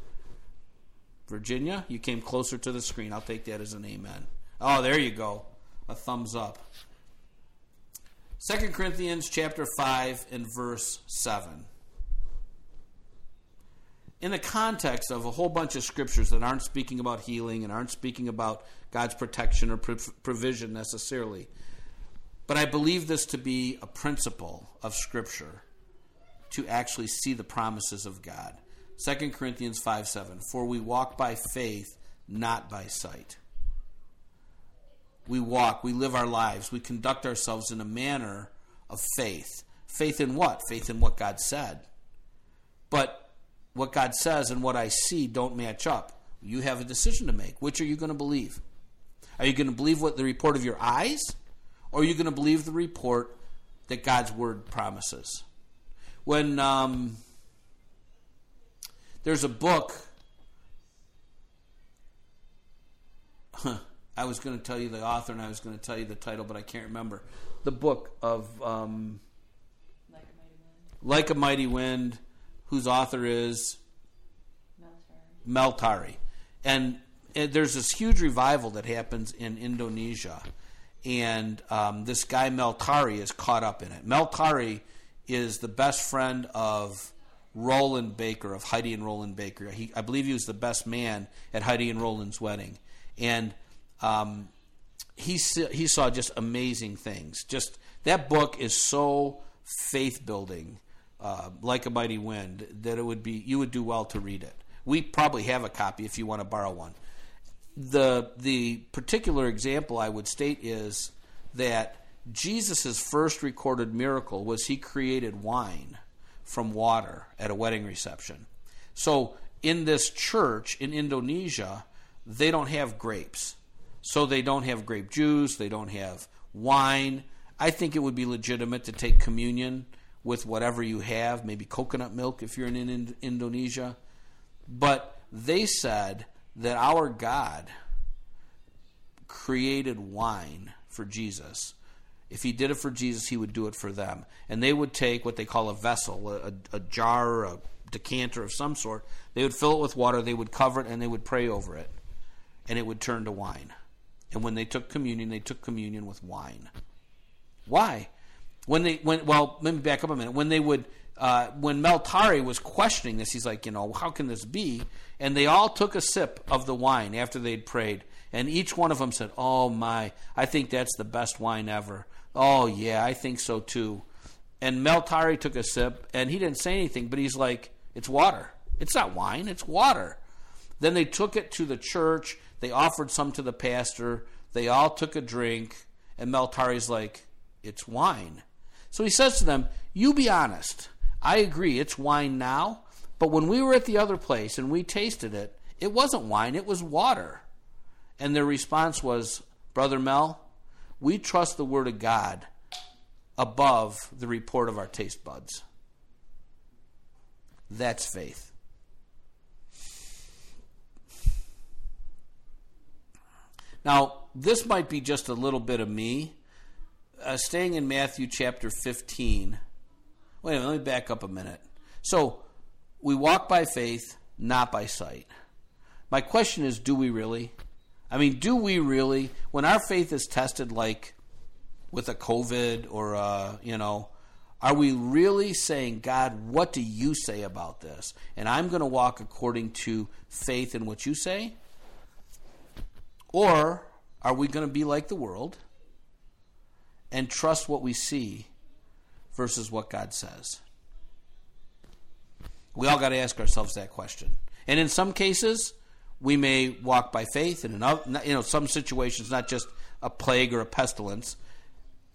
Virginia, you came closer to the screen. I'll take that as an amen. Oh, there you go. A thumbs up. Second Corinthians chapter 5 and verse 7. in the context of a whole bunch of scriptures that aren't speaking about healing and aren't speaking about God's protection or provision necessarily. But I believe this to be a principle of Scripture to actually see the promises of God. 2 Corinthians 5 7. For we walk by faith, not by sight. We walk, we live our lives, we conduct ourselves in a manner of faith. Faith in what? Faith in what God said. But what God says and what I see don't match up. You have a decision to make. Which are you going to believe? Are you going to believe what the report of your eyes? Or are you going to believe the report that God's word promises? When um, there's a book, huh, I was going to tell you the author and I was going to tell you the title, but I can't remember. The book of um, like, a like a Mighty Wind, whose author is Mel Tari. And, and there's this huge revival that happens in Indonesia and um, this guy Mel Tari is caught up in it. Mel Tari is the best friend of Rolland Baker of Heidi and Rolland Baker. He, I believe he was the best man at Heidi and Rolland's wedding, and um, he he saw just amazing things. Just that book is so faith building, uh, like a mighty wind, that it would be you would do well to read it. We probably have a copy if you want to borrow one the the particular example I would state is that Jesus' first recorded miracle was he created wine from water at a wedding reception. So in this church in Indonesia, they don't have grapes. So they don't have grape juice, they don't have wine. I think it would be legitimate to take communion with whatever you have, maybe coconut milk if you're in Indonesia. But they said that our God created wine for Jesus. If he did it for Jesus, he would do it for them. And they would take what they call a vessel, a, a jar, a decanter of some sort. They would fill it with water, they would cover it, and they would pray over it. And it would turn to wine. And when they took communion, they took communion with wine. Why? When they when well, let me back up a minute. When they would uh, when Mel Tari was questioning this, he's like, you know, how can this be? And they all took a sip of the wine after they'd prayed, and each one of them said, "Oh my, I think that's the best wine ever." Oh yeah, I think so too. And Mel Tari took a sip, and he didn't say anything, but he's like, "It's water. It's not wine. It's water." Then they took it to the church. They offered some to the pastor. They all took a drink, and Mel Tari's like, "It's wine." So he says to them, "You be honest." I agree, it's wine now, but when we were at the other place and we tasted it, it wasn't wine, it was water. And their response was, Brother Mel, we trust the Word of God above the report of our taste buds. That's faith. Now, this might be just a little bit of me. Uh, staying in Matthew chapter 15 Wait a minute, let me back up a minute. So, we walk by faith, not by sight. My question is do we really? I mean, do we really? When our faith is tested, like with a COVID or, a, you know, are we really saying, God, what do you say about this? And I'm going to walk according to faith in what you say? Or are we going to be like the world and trust what we see versus what God says? We all got to ask ourselves that question. And in some cases, we may walk by faith, and in other, you know some situations, not just a plague or a pestilence,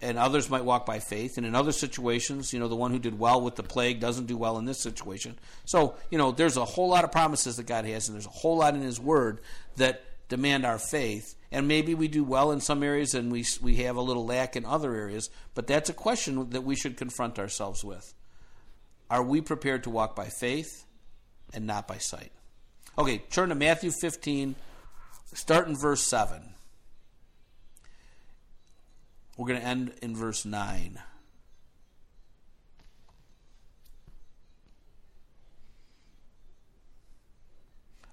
and others might walk by faith. And in other situations, you know, the one who did well with the plague doesn't do well in this situation. So, you know, there's a whole lot of promises that God has, and there's a whole lot in His Word that demand our faith. And maybe we do well in some areas and we we have a little lack in other areas but that's a question that we should confront ourselves with. Are we prepared to walk by faith and not by sight? Okay turn to Matthew 15 start in verse 7 we're going to end in verse 9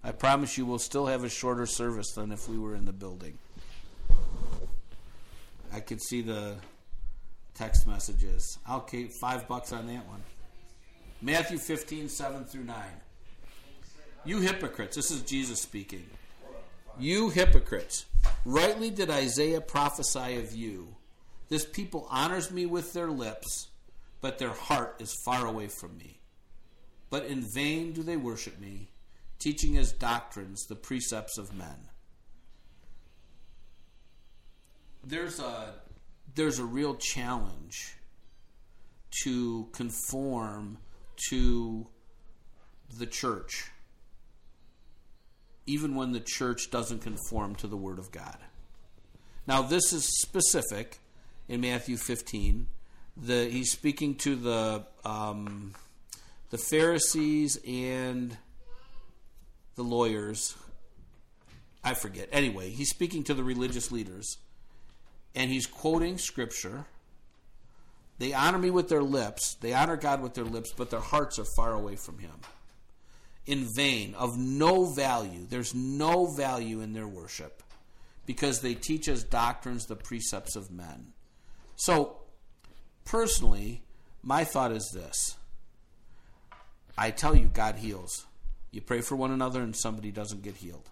I promise you we'll still have a shorter service than if we were in the building. I could see the text messages. I'll keep five bucks on that one. Matthew 15, 7 through 9. You hypocrites. This is Jesus speaking. You hypocrites. Rightly did Isaiah prophesy of you. This people honors me with their lips, but their heart is far away from me. But in vain do they worship me, teaching as doctrines the precepts of men. There's a there's a real challenge to conform to the church, even when the church doesn't conform to the Word of God. Now, this is specific in Matthew 15. The, he's speaking to the um, the Pharisees and the lawyers. I forget. Anyway, he's speaking to the religious leaders, and he's quoting scripture they honor me with their lips, they honor God with their lips, but their hearts are far away from Him. In vain, of no value. There's no value in their worship because they teach as doctrines the precepts of men. So, personally, my thought is this I tell you, God heals. You pray for one another and somebody doesn't get healed.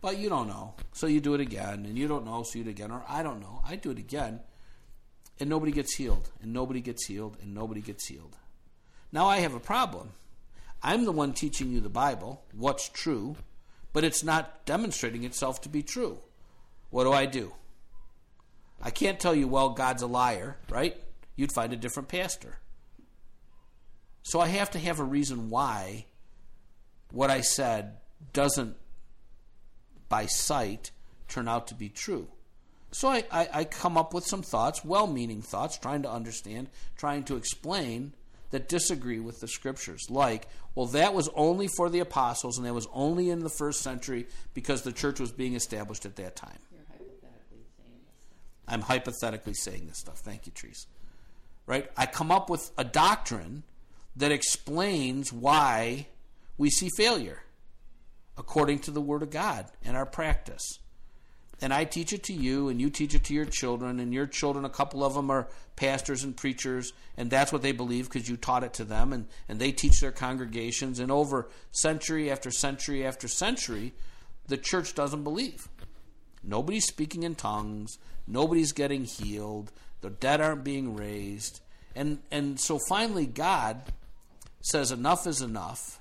But you don't know. So you do it again, and you don't know, so you do it again. Or I don't know. I do it again and nobody gets healed, and nobody gets healed, and nobody gets healed. Now I have a problem. I'm the one teaching you the Bible, what's true, but it's not demonstrating itself to be true. What do I do? I can't tell you, well, God's a liar, right? You'd find a different pastor. So I have to have a reason why what I said doesn't, by sight, turn out to be true. So I, I, I come up with some thoughts, well meaning thoughts, trying to understand, trying to explain that disagree with the scriptures. Like, well, that was only for the apostles and that was only in the first century because the church was being established at that time. Hypothetically I'm hypothetically saying this stuff. Thank you, Trees. Right? I come up with a doctrine that explains why we see failure according to the Word of God and our practice and I teach it to you, and you teach it to your children, and your children, a couple of them are pastors and preachers, and that's what they believe because you taught it to them, and, and they teach their congregations. And over century after century after century, the church doesn't believe. Nobody's speaking in tongues, nobody's getting healed, the dead aren't being raised. And, and so finally, God says, Enough is enough,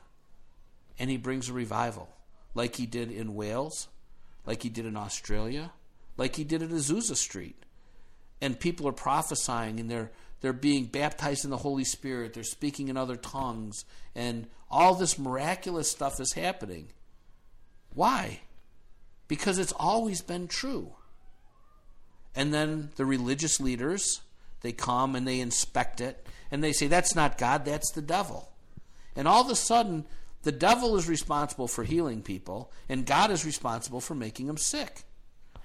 and He brings a revival, like He did in Wales like he did in Australia, like he did at Azusa Street. And people are prophesying and they're they're being baptized in the Holy Spirit, they're speaking in other tongues, and all this miraculous stuff is happening. Why? Because it's always been true. And then the religious leaders, they come and they inspect it, and they say, That's not God, that's the devil. And all of a sudden, the devil is responsible for healing people, and God is responsible for making them sick.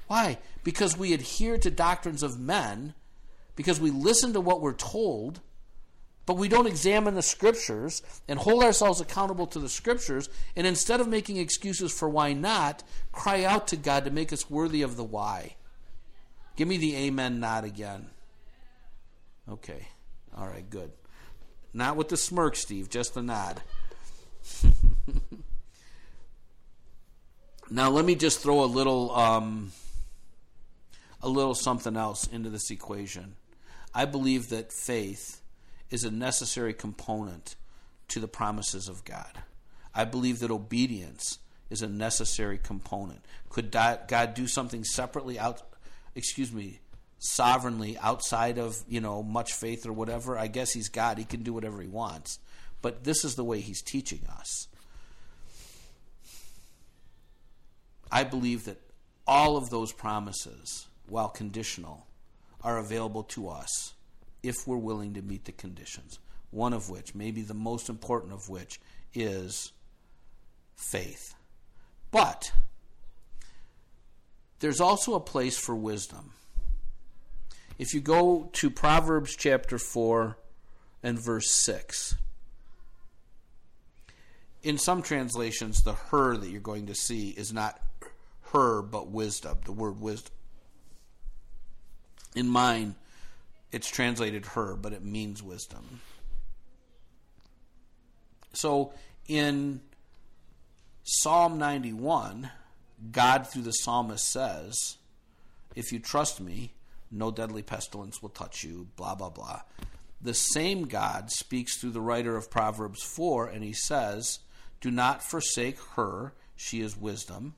Why? Because we adhere to doctrines of men, because we listen to what we're told, but we don't examine the scriptures and hold ourselves accountable to the scriptures, and instead of making excuses for why not, cry out to God to make us worthy of the why. Give me the amen nod again. Okay. All right, good. Not with the smirk, Steve, just the nod. now let me just throw a little um, a little something else into this equation. I believe that faith is a necessary component to the promises of God. I believe that obedience is a necessary component. Could God do something separately out excuse me, sovereignly outside of, you know, much faith or whatever? I guess he's God. He can do whatever he wants. But this is the way he's teaching us. I believe that all of those promises, while conditional, are available to us if we're willing to meet the conditions. One of which, maybe the most important of which, is faith. But there's also a place for wisdom. If you go to Proverbs chapter 4 and verse 6, in some translations, the her that you're going to see is not her, but wisdom, the word wisdom. In mine, it's translated her, but it means wisdom. So in Psalm 91, God through the psalmist says, If you trust me, no deadly pestilence will touch you, blah, blah, blah. The same God speaks through the writer of Proverbs 4, and he says, Do not forsake her, she is wisdom.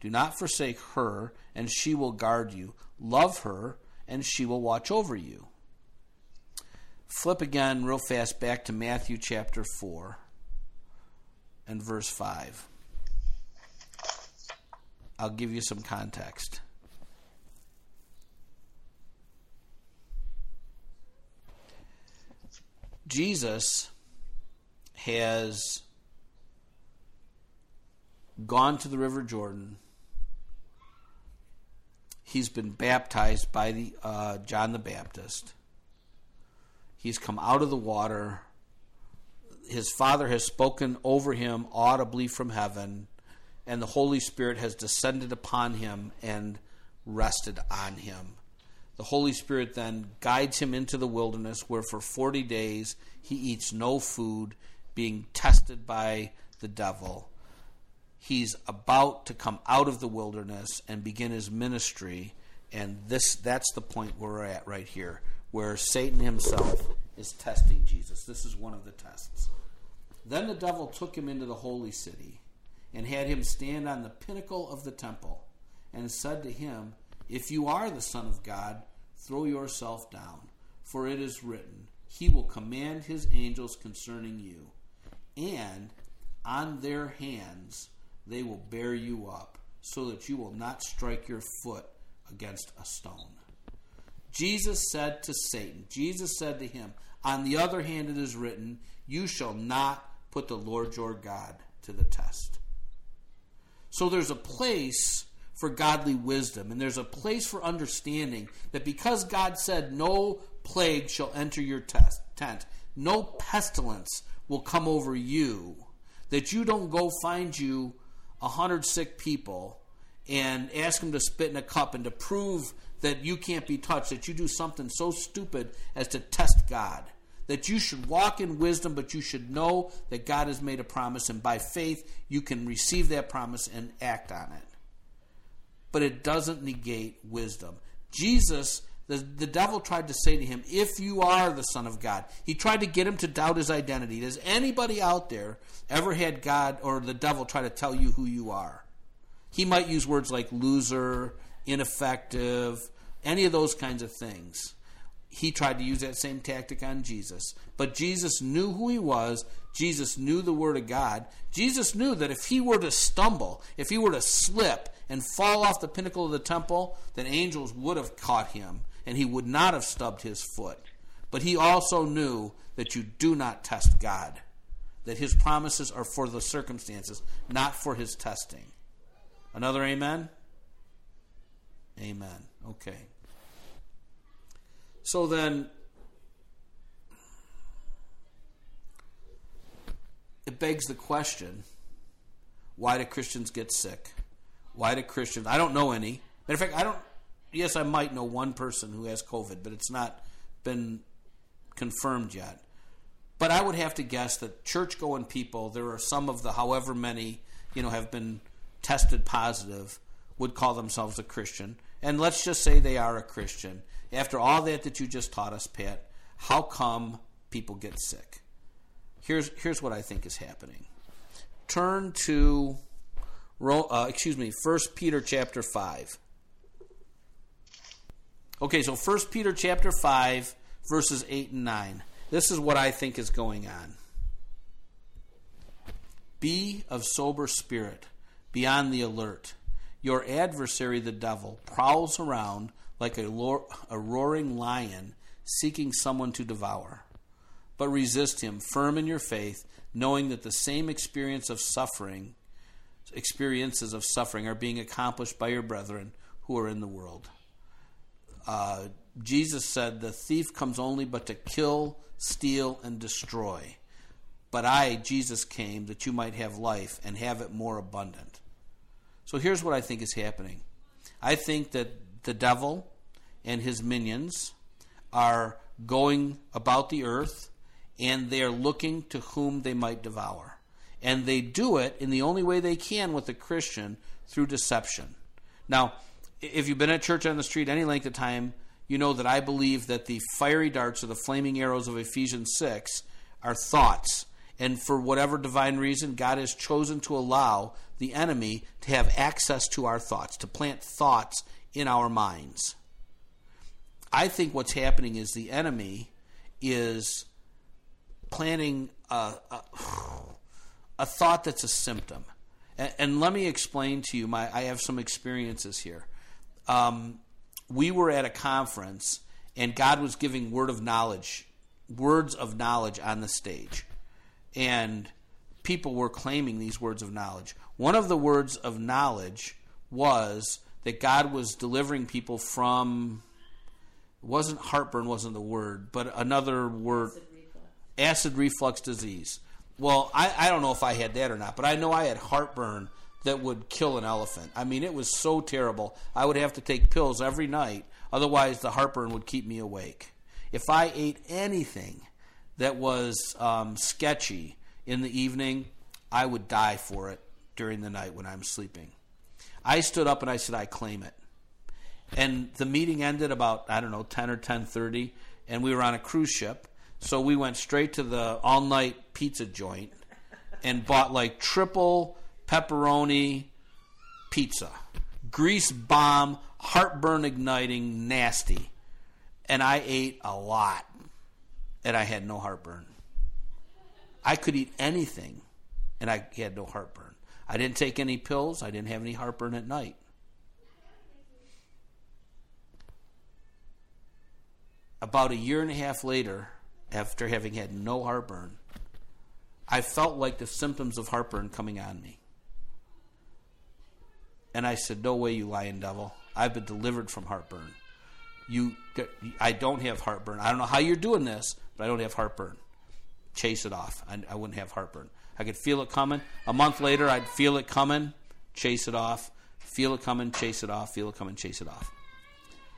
Do not forsake her, and she will guard you. Love her, and she will watch over you. Flip again, real fast, back to Matthew chapter 4 and verse 5. I'll give you some context. Jesus has gone to the River Jordan. He's been baptized by the uh, John the Baptist. He's come out of the water. His Father has spoken over him audibly from heaven, and the Holy Spirit has descended upon him and rested on him. The Holy Spirit then guides him into the wilderness where for 40 days he eats no food, being tested by the devil. He's about to come out of the wilderness and begin his ministry, and this that's the point we're at right here, where Satan himself is testing Jesus. This is one of the tests. Then the devil took him into the holy city and had him stand on the pinnacle of the temple and said to him, if you are the Son of God, throw yourself down, for it is written, He will command His angels concerning you, and on their hands they will bear you up, so that you will not strike your foot against a stone. Jesus said to Satan, Jesus said to him, On the other hand, it is written, You shall not put the Lord your God to the test. So there's a place for godly wisdom. And there's a place for understanding that because God said, No plague shall enter your test, tent, no pestilence will come over you, that you don't go find you a hundred sick people and ask them to spit in a cup and to prove that you can't be touched, that you do something so stupid as to test God. That you should walk in wisdom, but you should know that God has made a promise, and by faith you can receive that promise and act on it but it doesn't negate wisdom. Jesus, the, the devil tried to say to him, If you are the Son of God, he tried to get him to doubt his identity. Does anybody out there ever had God or the devil try to tell you who you are? He might use words like loser, ineffective, any of those kinds of things. He tried to use that same tactic on Jesus. But Jesus knew who he was. Jesus knew the Word of God. Jesus knew that if he were to stumble, if he were to slip, and fall off the pinnacle of the temple, then angels would have caught him, and he would not have stubbed his foot. But he also knew that you do not test God, that his promises are for the circumstances, not for his testing. Another amen? Amen. Okay. So then, it begs the question why do Christians get sick? Why do Christians? I don't know any. Matter of fact, I don't. Yes, I might know one person who has COVID, but it's not been confirmed yet. But I would have to guess that church-going people, there are some of the, however many, you know, have been tested positive, would call themselves a Christian. And let's just say they are a Christian. After all that that you just taught us, Pat, how come people get sick? Here's here's what I think is happening. Turn to uh, excuse me, First Peter chapter 5. Okay, so First Peter chapter 5, verses 8 and 9. This is what I think is going on. Be of sober spirit, be on the alert. Your adversary, the devil, prowls around like a, a roaring lion seeking someone to devour. But resist him, firm in your faith, knowing that the same experience of suffering experiences of suffering are being accomplished by your brethren who are in the world. Uh, Jesus said, The thief comes only but to kill, steal, and destroy. But I, Jesus, came that you might have life and have it more abundant. So here's what I think is happening I think that the devil and his minions are going about the earth and they are looking to whom they might devour And they do it in the only way they can with a Christian through deception. Now, if you've been at church on the street any length of time, you know that I believe that the fiery darts or the flaming arrows of Ephesians 6 are thoughts. And for whatever divine reason, God has chosen to allow the enemy to have access to our thoughts, to plant thoughts in our minds. I think what's happening is the enemy is planting a, a, a thought that's a symptom. And, and, let me explain to you, my, I have some experiences here. Um, we were at a conference, and God was giving word of knowledge, words of knowledge on the stage. And people were claiming these words of knowledge. One of the words of knowledge was that God was delivering people from wasn't heartburn wasn't the word, but another word acid reflux, acid reflux disease. Well, I, I don't know if I had that or not, but I know I had heartburn that would kill an elephant. I mean, it was so terrible. I would have to take pills every night, otherwise, the heartburn would keep me awake. If I ate anything that was um, sketchy in the evening, I would die for it during the night when I'm sleeping. I stood up and I said, I claim it. And the meeting ended about, I don't know, 10 or 10.30, and we were on a cruise ship. So we went straight to the all-night pizza joint and bought like triple pepperoni pizza. Grease bomb, heartburn igniting, nasty. And I ate a lot, and I had no heartburn. I could eat anything, and I had no heartburn. I didn't take any pills. I didn't have any heartburn at night. About a year and a half later, after having had no heartburn, I felt like the symptoms of heartburn coming on me. And I said, No way, you lying devil. I've been delivered from heartburn. You, I don't have heartburn. I don't know how you're doing this, but I don't have heartburn. Chase it off. I, I wouldn't have heartburn. I could feel it coming. A month later, I'd feel it coming, chase it off. Feel it coming, chase it off. Feel it coming, chase it off.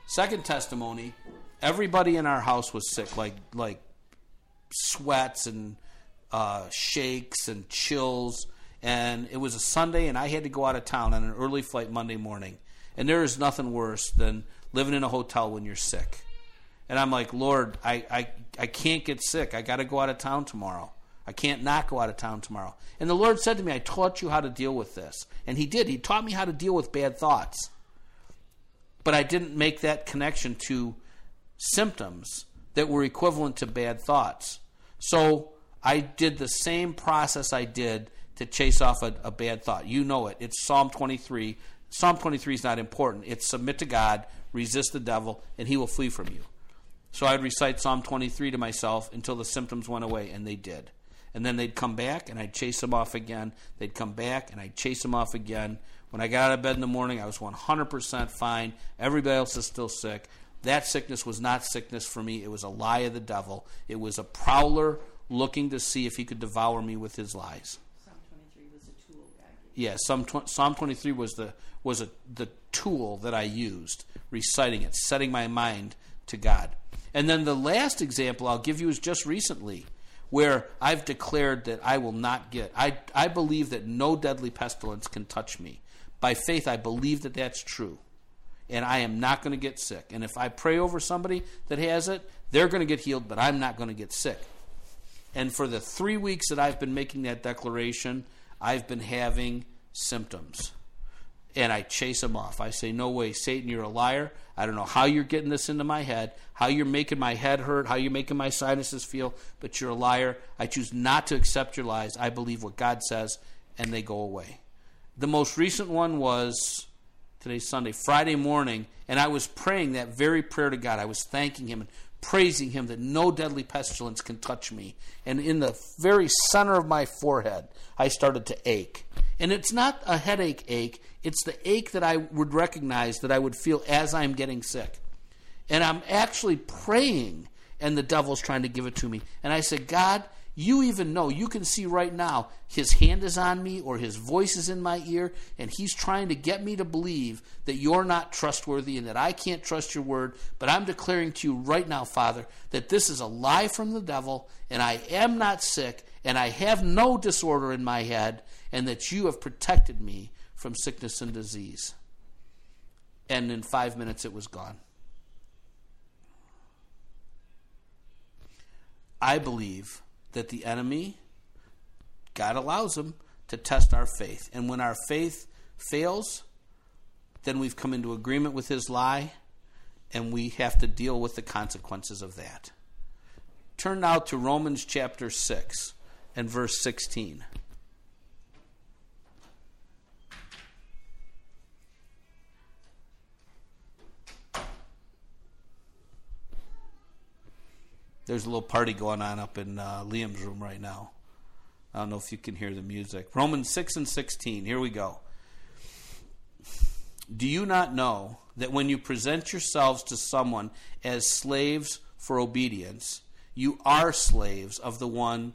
Second testimony everybody in our house was sick, like like sweats and uh, shakes and chills. And it was a Sunday, and I had to go out of town on an early flight Monday morning. And there is nothing worse than living in a hotel when you're sick. And I'm like, Lord, I, I, I can't get sick. I got to go out of town tomorrow. I can't not go out of town tomorrow. And the Lord said to me, I taught you how to deal with this. And He did. He taught me how to deal with bad thoughts. But I didn't make that connection to symptoms that were equivalent to bad thoughts. So I did the same process I did to chase off a, a, bad thought. You know it. It's Psalm 23. Psalm 23 is not important. It's submit to God, resist the devil, and he will flee from you. So I'd recite Psalm 23 to myself until the symptoms went away, and they did. And then they'd come back, and I'd chase them off again. They'd come back, and I'd chase them off again. When I got out of bed in the morning, I was 100% fine. Everybody else is still sick. That sickness was not sickness for me. It was a lie of the devil. It was a prowler looking to see if he could devour me with his lies. Psalm 23 was a tool. Yeah, Psalm, Psalm 23 was the was a, the tool that I used, reciting it, setting my mind to God. And then the last example I'll give you is just recently, where I've declared that I will not get. I, I believe that no deadly pestilence can touch me. By faith, I believe that that's true and I am not going to get sick. And if I pray over somebody that has it, they're going to get healed, but I'm not going to get sick. And for the three weeks that I've been making that declaration, I've been having symptoms. And I chase them off. I say, No way, Satan, you're a liar. I don't know how you're getting this into my head, how you're making my head hurt, how you're making my sinuses feel, but you're a liar. I choose not to accept your lies. I believe what God says, and they go away. The most recent one was today's Sunday, Friday morning, and I was praying that very prayer to God. I was thanking Him and praising Him that no deadly pestilence can touch me. And in the very center of my forehead, I started to ache. And it's not a headache ache, it's the ache that I would recognize that I would feel as I'm getting sick. And I'm actually praying, and the devil's trying to give it to me. And I said, God, You even know, you can see right now, his hand is on me or his voice is in my ear, and he's trying to get me to believe that you're not trustworthy and that I can't trust your word. But I'm declaring to you right now, Father, that this is a lie from the devil, and I am not sick, and I have no disorder in my head, and that you have protected me from sickness and disease. And in five minutes, it was gone. I believe that the enemy, God allows him to test our faith. And when our faith fails, then we've come into agreement with his lie, and we have to deal with the consequences of that. Turn now to Romans chapter 6 and verse 16. There's a little party going on up in uh, Liam's room right now. I don't know if you can hear the music. Romans 6 and 16. Here we go. Do you not know that when you present yourselves to someone as slaves for obedience, you are slaves of the one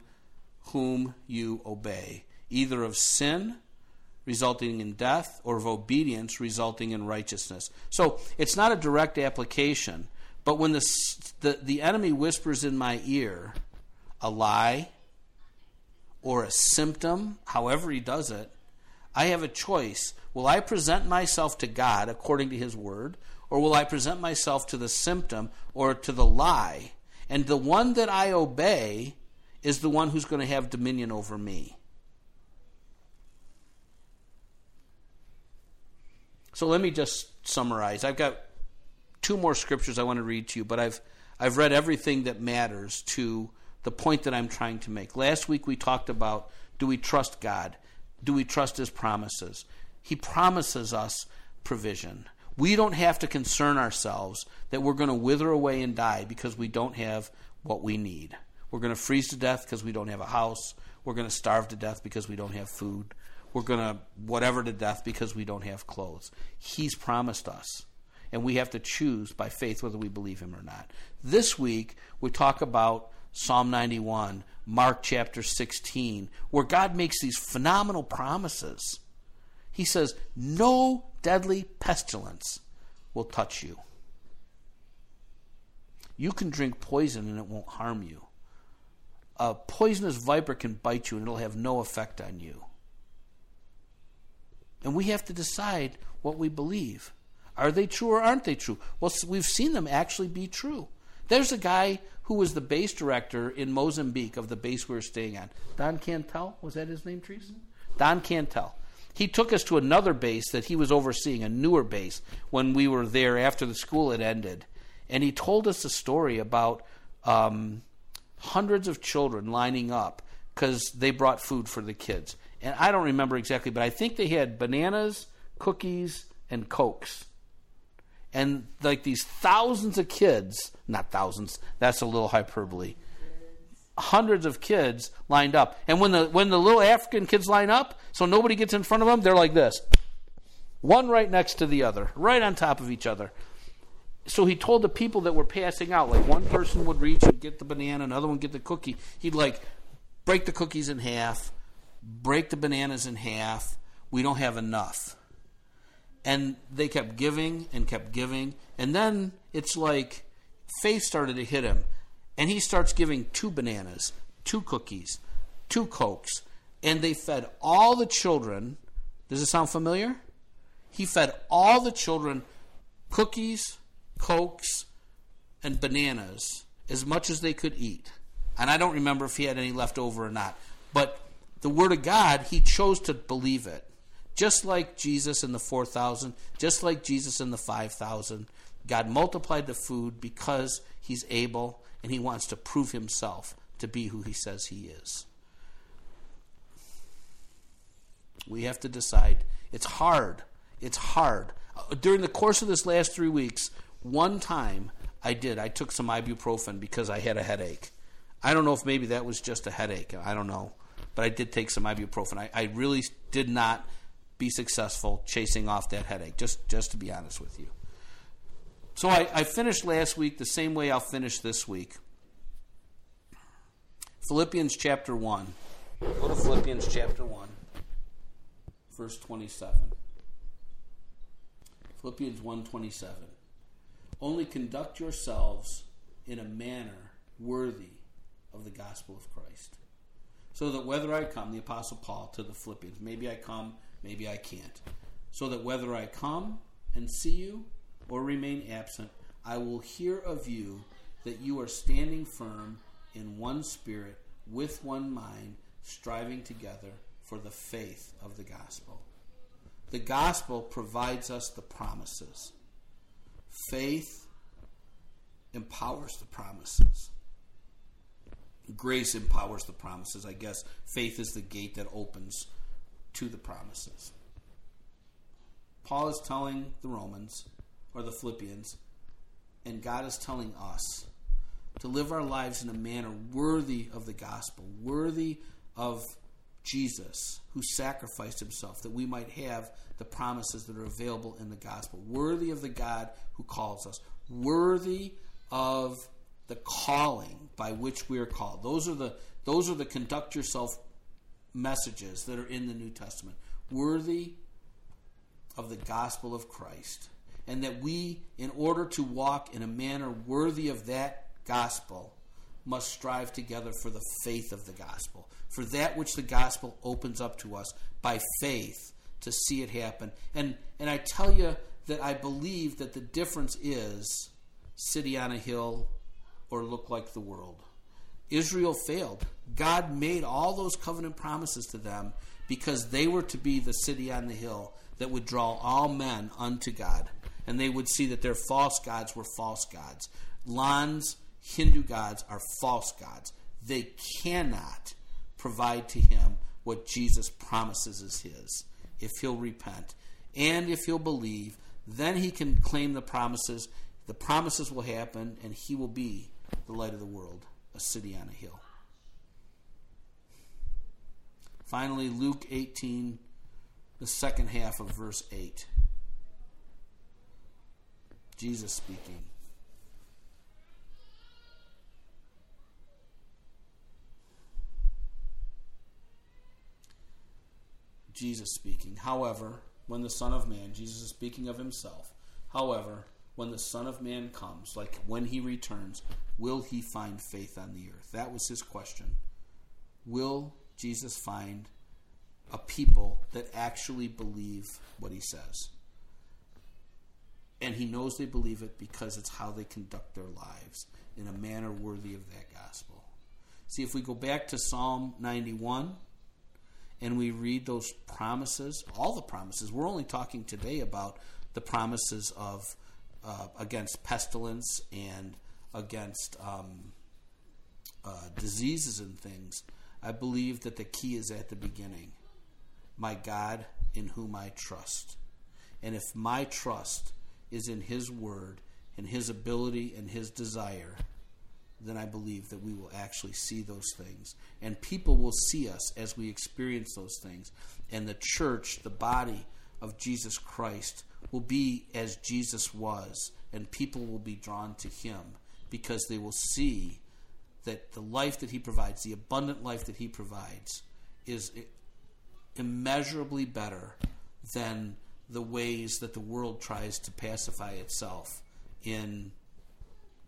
whom you obey, either of sin resulting in death or of obedience resulting in righteousness? So it's not a direct application but when the, the, the enemy whispers in my ear a lie or a symptom, however he does it, I have a choice. Will I present myself to God according to his word, or will I present myself to the symptom or to the lie? And the one that I obey is the one who's going to have dominion over me. So let me just summarize. I've got two more scriptures I want to read to you, but I've I've read everything that matters to the point that I'm trying to make. Last week we talked about do we trust God? Do we trust his promises? He promises us provision. We don't have to concern ourselves that we're going to wither away and die because we don't have what we need. We're going to freeze to death because we don't have a house. We're going to starve to death because we don't have food. We're going to whatever to death because we don't have clothes. He's promised us and we have to choose by faith whether we believe him or not. This week, we talk about Psalm 91, Mark chapter 16, where God makes these phenomenal promises. He says, No deadly pestilence will touch you. You can drink poison and it won't harm you. A poisonous viper can bite you and it'll have no effect on you. And we have to decide what we believe. Are they true or aren't they true? Well, we've seen them actually be true. There's a guy who was the base director in Mozambique of the base we were staying on. Don Cantel, was that his name, Teresa? Don Cantel. He took us to another base that he was overseeing, a newer base, when we were there after the school had ended. And he told us a story about um, hundreds of children lining up because they brought food for the kids. And I don't remember exactly, but I think they had bananas, cookies, and cokes and like these thousands of kids, not thousands, that's a little hyperbole. Hundreds of kids lined up. And when the when the little African kids line up, so nobody gets in front of them, they're like this. One right next to the other, right on top of each other. So he told the people that were passing out, like one person would reach and get the banana, another one get the cookie. He'd like break the cookies in half, break the bananas in half. We don't have enough and they kept giving and kept giving. And then it's like faith started to hit him. And he starts giving two bananas two cookies two cokes. And they fed all the children. Does it sound familiar? He fed all the children cookies cokes and bananas as much as they could eat. And i don't remember if he had any left over or not. But the word of god he chose to believe it just like Jesus in the 4,000, just like Jesus in the 5,000, God multiplied the food because he's able and he wants to prove himself to be who he says he is. We have to decide. It's hard. It's hard. Uh, during the course of this last three weeks, one time I did. I took some ibuprofen because I had a headache. I don't know if maybe that was just a headache. I don't know. But I did take some ibuprofen. I, I really did not be successful chasing off that headache, just, just to be honest with you. So I, I finished last week the same way I'll finish this week. Philippians chapter 1. Go to Philippians chapter 1, verse 27. Philippians 1:27. Only conduct yourselves in a manner worthy of the gospel of Christ. So that whether I come, the apostle Paul to the Philippians, maybe I come, maybe I can't. So that whether I come and see you or remain absent, I will hear of you that you are standing firm in one spirit, with one mind, striving together for the faith of the gospel. The gospel provides us the promises. Faith empowers the promises. Grace empowers the promises. I guess faith is the gate that opens to the promises. Paul is telling the Romans, or the Philippians, and God is telling us to live our lives in a manner worthy of the gospel, worthy of Jesus, who sacrificed himself that we might have the promises that are available in the gospel, worthy of the God who calls us, worthy of the calling by which we are called. Those are the those are the conduct yourself messages that are in the New Testament. Worthy of the gospel of Christ. And that we, in order to walk in a manner worthy of that gospel, must strive together for the faith of the gospel, for that which the gospel opens up to us by faith to see it happen. And and I tell you that I believe that the difference is city on a hill or look like the world. Israel failed. God made all those covenant promises to them because they were to be the city on the hill that would draw all men unto God. And they would see that their false gods were false gods. Lan's Hindu gods are false gods. They cannot provide to him what Jesus promises is his if he'll repent and if he'll believe. Then he can claim the promises. The promises will happen, and he will be the light of the world, a city on a hill. Finally, Luke 18, the second half of verse 8. Jesus speaking. Jesus speaking. However, when the Son of Man, Jesus is speaking of himself, however, when the Son of Man comes, like when he returns, will he find faith on the earth? That was his question. Will Jesus find a people that actually believe what he says? And he knows they believe it because it's how they conduct their lives in a manner worthy of that gospel. See, if we go back to Psalm 91, and we read those promises, all the promises. We're only talking today about the promises of uh, against pestilence and against um, uh, diseases and things. I believe that the key is at the beginning. My God, in whom I trust. And if my trust is in His Word and His ability and His desire, then I believe that we will actually see those things. And people will see us as we experience those things. And the church, the body of Jesus Christ, will be as Jesus was. And people will be drawn to him because they will see that the life that he provides, the abundant life that he provides, is immeasurably better than the ways that the world tries to pacify itself in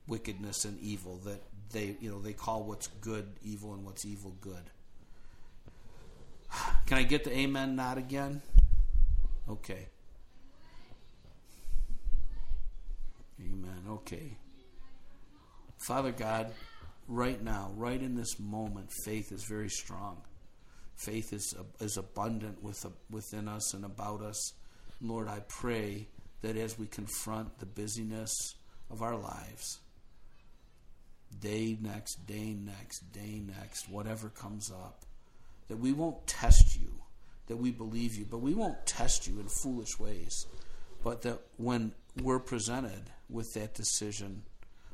wickedness and evil that they you know they call what's good evil and what's evil good. Can I get the amen nod again? Okay. Amen. Okay. Father God, right now, right in this moment, faith is very strong. Faith is is abundant with, within us and about us. Lord, I pray that as we confront the busyness of our lives, day next, day next, day next, whatever comes up, that we won't test you, that we believe you, but we won't test you in foolish ways. But that when we're presented with that decision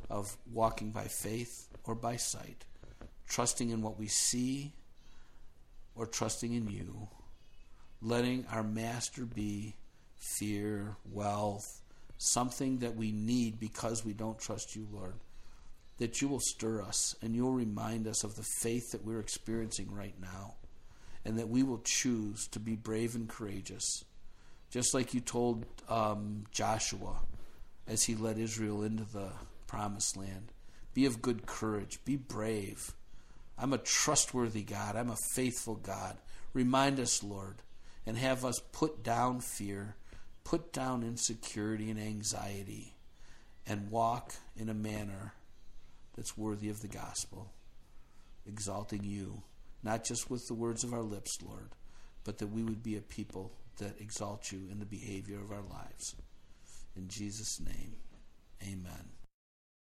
of walking by faith or by sight, trusting in what we see or trusting in you, letting our master be fear, wealth, something that we need because we don't trust you, Lord that you will stir us and you'll remind us of the faith that we're experiencing right now, and that we will choose to be brave and courageous, just like you told um, Joshua as he led Israel into the promised land. Be of good courage, be brave. I'm a trustworthy God, I'm a faithful God. Remind us, Lord, and have us put down fear, put down insecurity and anxiety, and walk in a manner that's worthy of the gospel, exalting you, not just with the words of our lips, Lord, but that we would be a people that exalt you in the behavior of our lives. In Jesus' name, amen.